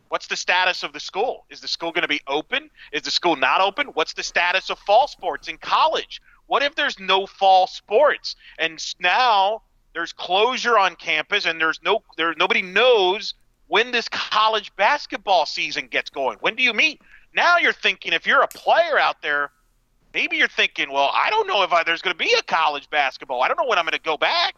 what's the status of the school? Is the school going to be open? Is the school not open? What's the status of fall sports in college? What if there's no fall sports and now there's closure on campus and there's no there nobody knows when this college basketball season gets going. When do you meet? Now you're thinking if you're a player out there maybe you're thinking, well, I don't know if I, there's going to be a college basketball. I don't know when I'm going to go back.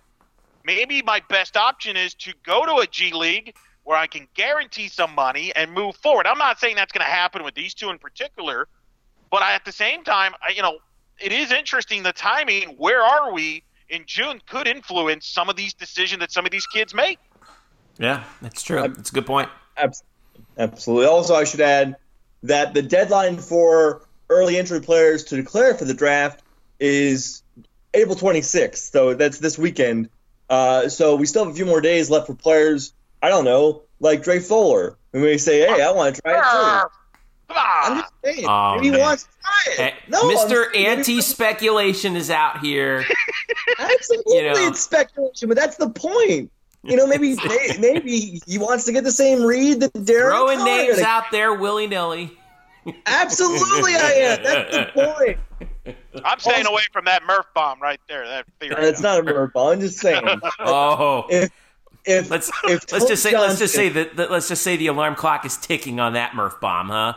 Maybe my best option is to go to a G League where I can guarantee some money and move forward. I'm not saying that's going to happen with these two in particular, but I, at the same time, I, you know, it is interesting the timing. Where are we in June could influence some of these decisions that some of these kids make. Yeah, that's true. That's a good point. Absolutely. Also, I should add that the deadline for early entry players to declare for the draft is April 26th. So that's this weekend. Uh, so we still have a few more days left for players. I don't know, like Dre Fuller, who may say, "Hey, I want to try it too." I'm just saying, oh, maybe he wants to try it. No, Mr. Anti-speculation is out here. Absolutely, you know. it's speculation, but that's the point. You know, maybe maybe he wants to get the same read that Derek. Throwing names out there willy nilly. Absolutely, I am. That's the point. I'm staying away from that Murph bomb right there. That theory. It's not a Murph bomb. I'm just saying. oh. If, if, let's if let's just say Johnson, let's just say that, that, let's just say the alarm clock is ticking on that Murph bomb, huh?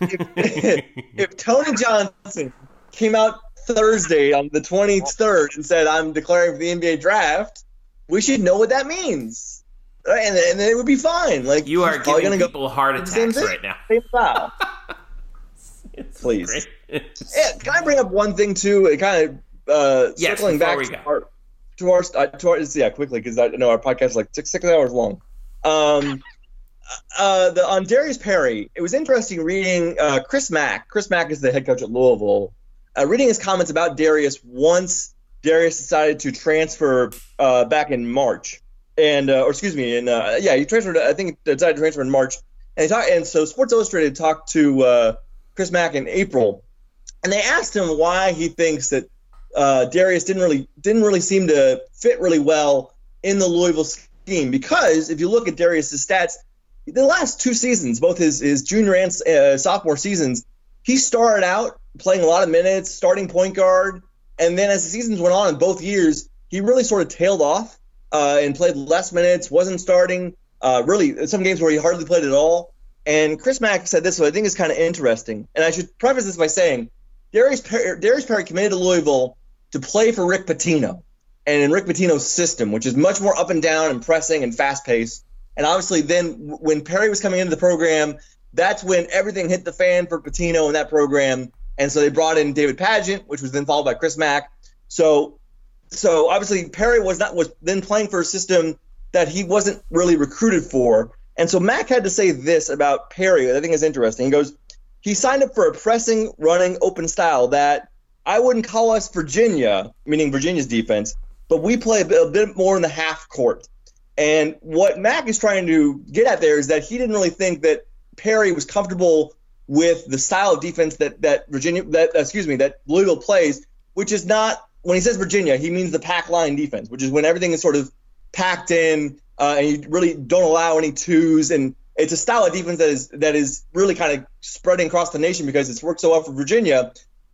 if, if Tony Johnson came out Thursday on the 23rd and said, "I'm declaring for the NBA draft," we should know what that means, and, and it would be fine. Like you are giving people go, heart attacks right now. Please. yeah, can I bring up one thing too? It kind of uh, yes, circling back to our, to our, uh, to our, yeah, quickly because I know our podcast is like six six hours long. Um, uh, the on Darius Perry, it was interesting reading uh, Chris Mack. Chris Mack is the head coach at Louisville. Uh, reading his comments about Darius once Darius decided to transfer uh, back in March, and uh, or excuse me, and uh, yeah, he transferred. I think decided to transfer in March, and he talked. And so Sports Illustrated talked to uh, Chris Mack in April, and they asked him why he thinks that uh, Darius didn't really didn't really seem to fit really well in the Louisville scheme. Because if you look at Darius's stats, the last two seasons, both his his junior and uh, sophomore seasons, he started out playing a lot of minutes, starting point guard, and then as the seasons went on in both years, he really sort of tailed off uh, and played less minutes, wasn't starting. Uh, really, some games where he hardly played at all. And Chris Mack said this, what I think is kind of interesting. And I should preface this by saying Darius Perry, Darius Perry committed to Louisville to play for Rick Pitino and in Rick Pitino's system, which is much more up and down and pressing and fast paced. And obviously, then when Perry was coming into the program, that's when everything hit the fan for Pitino in that program. And so they brought in David Padgett, which was then followed by Chris Mack. So, so obviously Perry was not was then playing for a system that he wasn't really recruited for. And so Mack had to say this about Perry that I think is interesting. He goes, he signed up for a pressing, running, open style that I wouldn't call us Virginia, meaning Virginia's defense, but we play a bit, a bit more in the half court. And what Mack is trying to get at there is that he didn't really think that Perry was comfortable with the style of defense that that Virginia that excuse me that Louisville plays, which is not when he says Virginia, he means the pack line defense, which is when everything is sort of packed in uh, and you really don't allow any twos. And it's a style of defense that is that is really kind of spreading across the nation because it's worked so well for Virginia.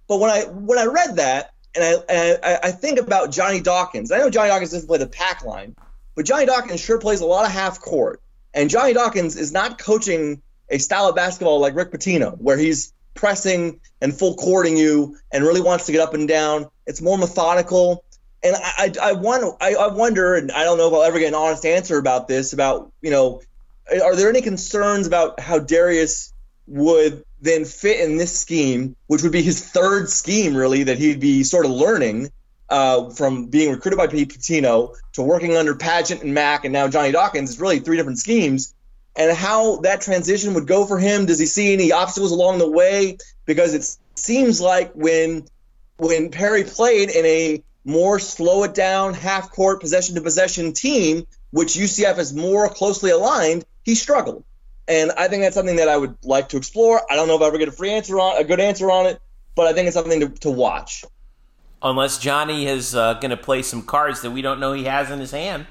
But when I when I read that and I and I, I think about Johnny Dawkins, I know Johnny Dawkins doesn't play the pack line, but Johnny Dawkins sure plays a lot of half court. And Johnny Dawkins is not coaching a style of basketball like Rick Pitino, where he's pressing and full courting you and really wants to get up and down. It's more methodical and I, I, I want I, I wonder, and I don't know if I'll ever get an honest answer about this. About you know, are there any concerns about how Darius would then fit in this scheme, which would be his third scheme, really, that he'd be sort of learning uh, from being recruited by Pete to working under Padgett and Mack and now Johnny Dawkins. It's really three different schemes. And how that transition would go for him. Does he see any obstacles along the way? Because it seems like when when Perry played in a more slow it down, half court, possession to possession team, which UCF is more closely aligned, he struggled. And I think that's something that I would like to explore. I don't know if I ever get a free answer on a good answer on it, but I think it's something to, to watch. Unless Johnny is uh, going to play some cards that we don't know he has in his hand.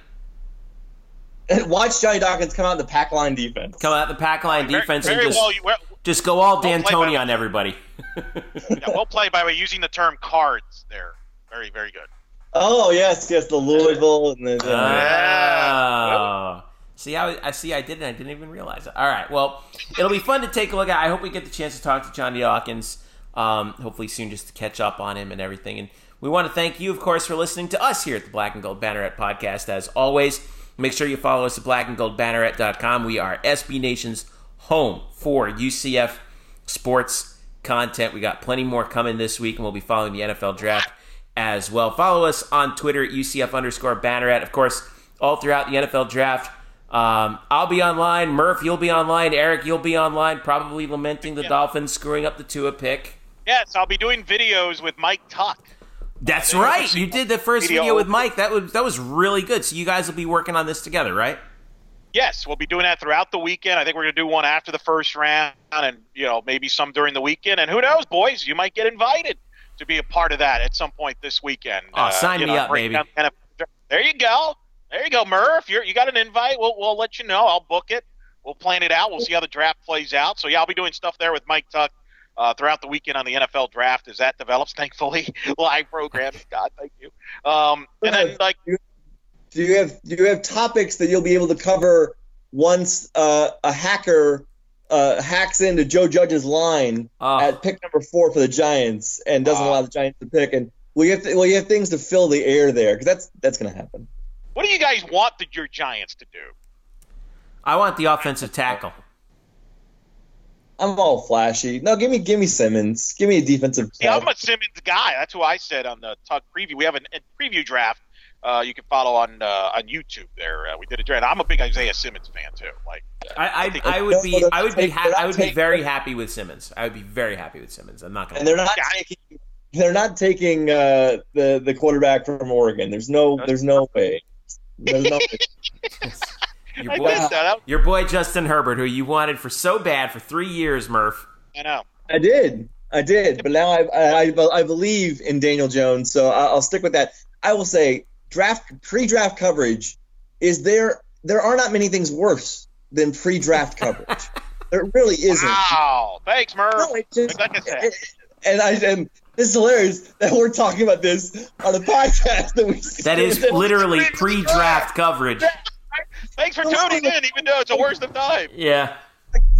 Watch Johnny Dawkins come out the pack line defense. Come out the pack line defense very, very and just, well, you, well, just go all D'Antoni on everybody. yeah, well played by way using the term cards there. Very, very good. Oh yes, yes, the Louisville and the. Uh, yeah. See, I, I see. I did it. I didn't even realize it. All right. Well, it'll be fun to take a look at. I hope we get the chance to talk to Johnny Dawkins. Um, hopefully soon, just to catch up on him and everything. And we want to thank you, of course, for listening to us here at the Black and Gold Banneret podcast. As always, make sure you follow us at blackandgoldbanneret.com. We are SB Nation's home for UCF sports content. We got plenty more coming this week, and we'll be following the NFL draft as well. Follow us on Twitter at UCF underscore Banneret. Of course, all throughout the NFL draft um, I'll be online. Murph, you'll be online. Eric, you'll be online, probably lamenting the yeah. Dolphins screwing up the Tua pick. Yes, I'll be doing videos with Mike Tuck. That's right. You did the first video. video with Mike. That was that was really good. So you guys will be working on this together, right? Yes, we'll be doing that throughout the weekend. I think we're going to do one after the first round, and you know maybe some during the weekend. And who knows, boys, you might get invited to be a part of that at some point this weekend. Oh, uh, sign me know, up, baby. There you go. There you go, Murph. You're, you got an invite. We'll, we'll let you know. I'll book it. We'll plan it out. We'll see how the draft plays out. So, yeah, I'll be doing stuff there with Mike Tuck uh, throughout the weekend on the NFL draft as that develops, thankfully. Live programming. God, thank you. Um, and then, like. Do you have do you have topics that you'll be able to cover once uh, a hacker uh, hacks into Joe Judge's line oh. at pick number four for the Giants and doesn't allow the Giants to pick? And will you have, th- will you have things to fill the air there? Because that's that's going to happen. What do you guys want the, your Giants to do? I want the offensive tackle. I'm all flashy. No, give me give me Simmons. Give me a defensive. Yeah, I'm a Simmons guy. That's who I said on the Tuck preview. We have a, a preview draft. Uh, you can follow on uh, on YouTube. There, uh, we did a draft. I'm a big Isaiah Simmons fan too. Like, I, I, I, I would be, I would be, ha- I would be very happy with Simmons. I would be very happy with Simmons. I'm not going. And they're not taking, they're not taking uh, the the quarterback from Oregon. There's no, there's no way. There's nothing. your, boy, your boy Justin Herbert, who you wanted for so bad for three years, Murph. I know. I did. I did. But now I, I, I believe in Daniel Jones, so I'll stick with that. I will say draft pre-draft coverage is there. There are not many things worse than pre-draft coverage. there really isn't. Wow! Thanks, Murph. No, just, and I and this is hilarious that we're talking about this on a podcast that we. That is literally pre-draft coverage. Thanks for tuning in, even though it's a waste of time. Yeah.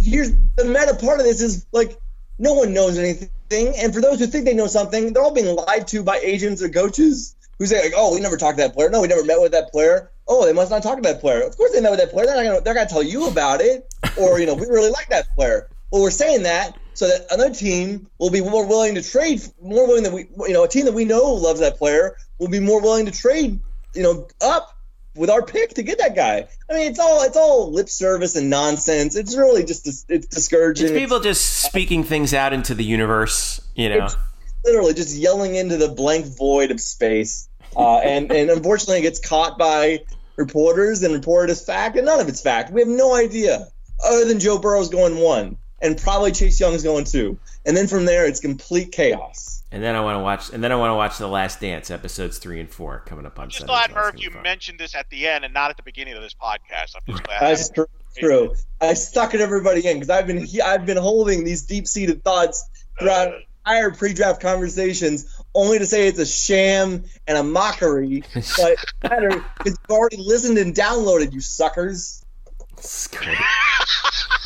Here's the meta part of this is like no one knows anything, and for those who think they know something, they're all being lied to by agents or coaches who say like, "Oh, we never talked to that player. No, we never met with that player. Oh, they must not talk to that player. Of course, they met with that player. They're not gonna, they're gonna tell you about it, or you know, we really like that player. Well, we're saying that so that another team will be more willing to trade, more willing than we, you know, a team that we know loves that player will be more willing to trade, you know, up with our pick to get that guy. I mean, it's all it's all lip service and nonsense. It's really just it's discouraging. It's people just speaking things out into the universe, you know. It's literally just yelling into the blank void of space, uh, and and unfortunately, it gets caught by reporters and reported as fact, and none of it's fact. We have no idea other than Joe Burrow's going one and probably Chase Young's going two, And then from there, it's complete chaos. And then I want to watch. And then I want to watch The Last Dance episodes three and four coming up on. I'm just glad, Murph, you mentioned this at the end and not at the beginning of this podcast. I'm just glad. That's true. true. I stuck it everybody in because I've been I've been holding these deep seated thoughts throughout entire pre-draft conversations, only to say it's a sham and a mockery. but matter because you've already listened and downloaded, you suckers.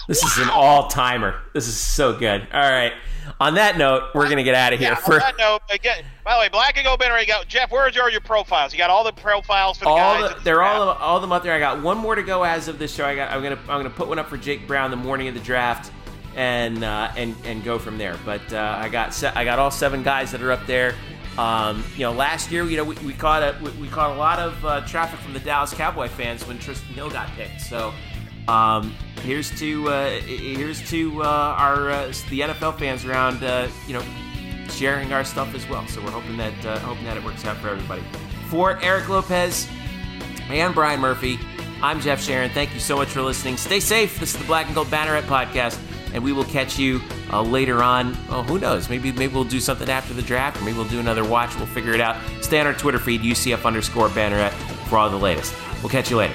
This is an all timer. This is so good. All right. On that note, we're gonna get out of here. Yeah, for... on that note, again, by the way, Black and Gold Banner, you got Jeff. Where's your your profiles? You got all the profiles for the all guys. The, they're all all them up there. I got one more to go as of this show. I got. I'm gonna I'm gonna put one up for Jake Brown the morning of the draft. And uh, and and go from there. But uh, I got se- I got all seven guys that are up there. Um, you know, last year, you know, we, we caught a we, we, caught a lot of uh, traffic from the Dallas Cowboy fans when Trysten Hill got picked. So um, here's to uh, here's to uh, our uh, the NFL fans around, you know, sharing our stuff as well. So we're hoping that hoping that it works out for everybody. For Eric Lopez and Brian Murphy, I'm Jeff Sharon. Thank you so much for listening. Stay safe. This is the Black and Gold Banneret podcast and we will catch you uh, later on. Oh, who knows? Maybe maybe we'll do something after the draft, or maybe we'll do another watch. We'll figure it out. Stay on our Twitter feed, UCF underscore Banneret, for all the latest. We'll catch you later.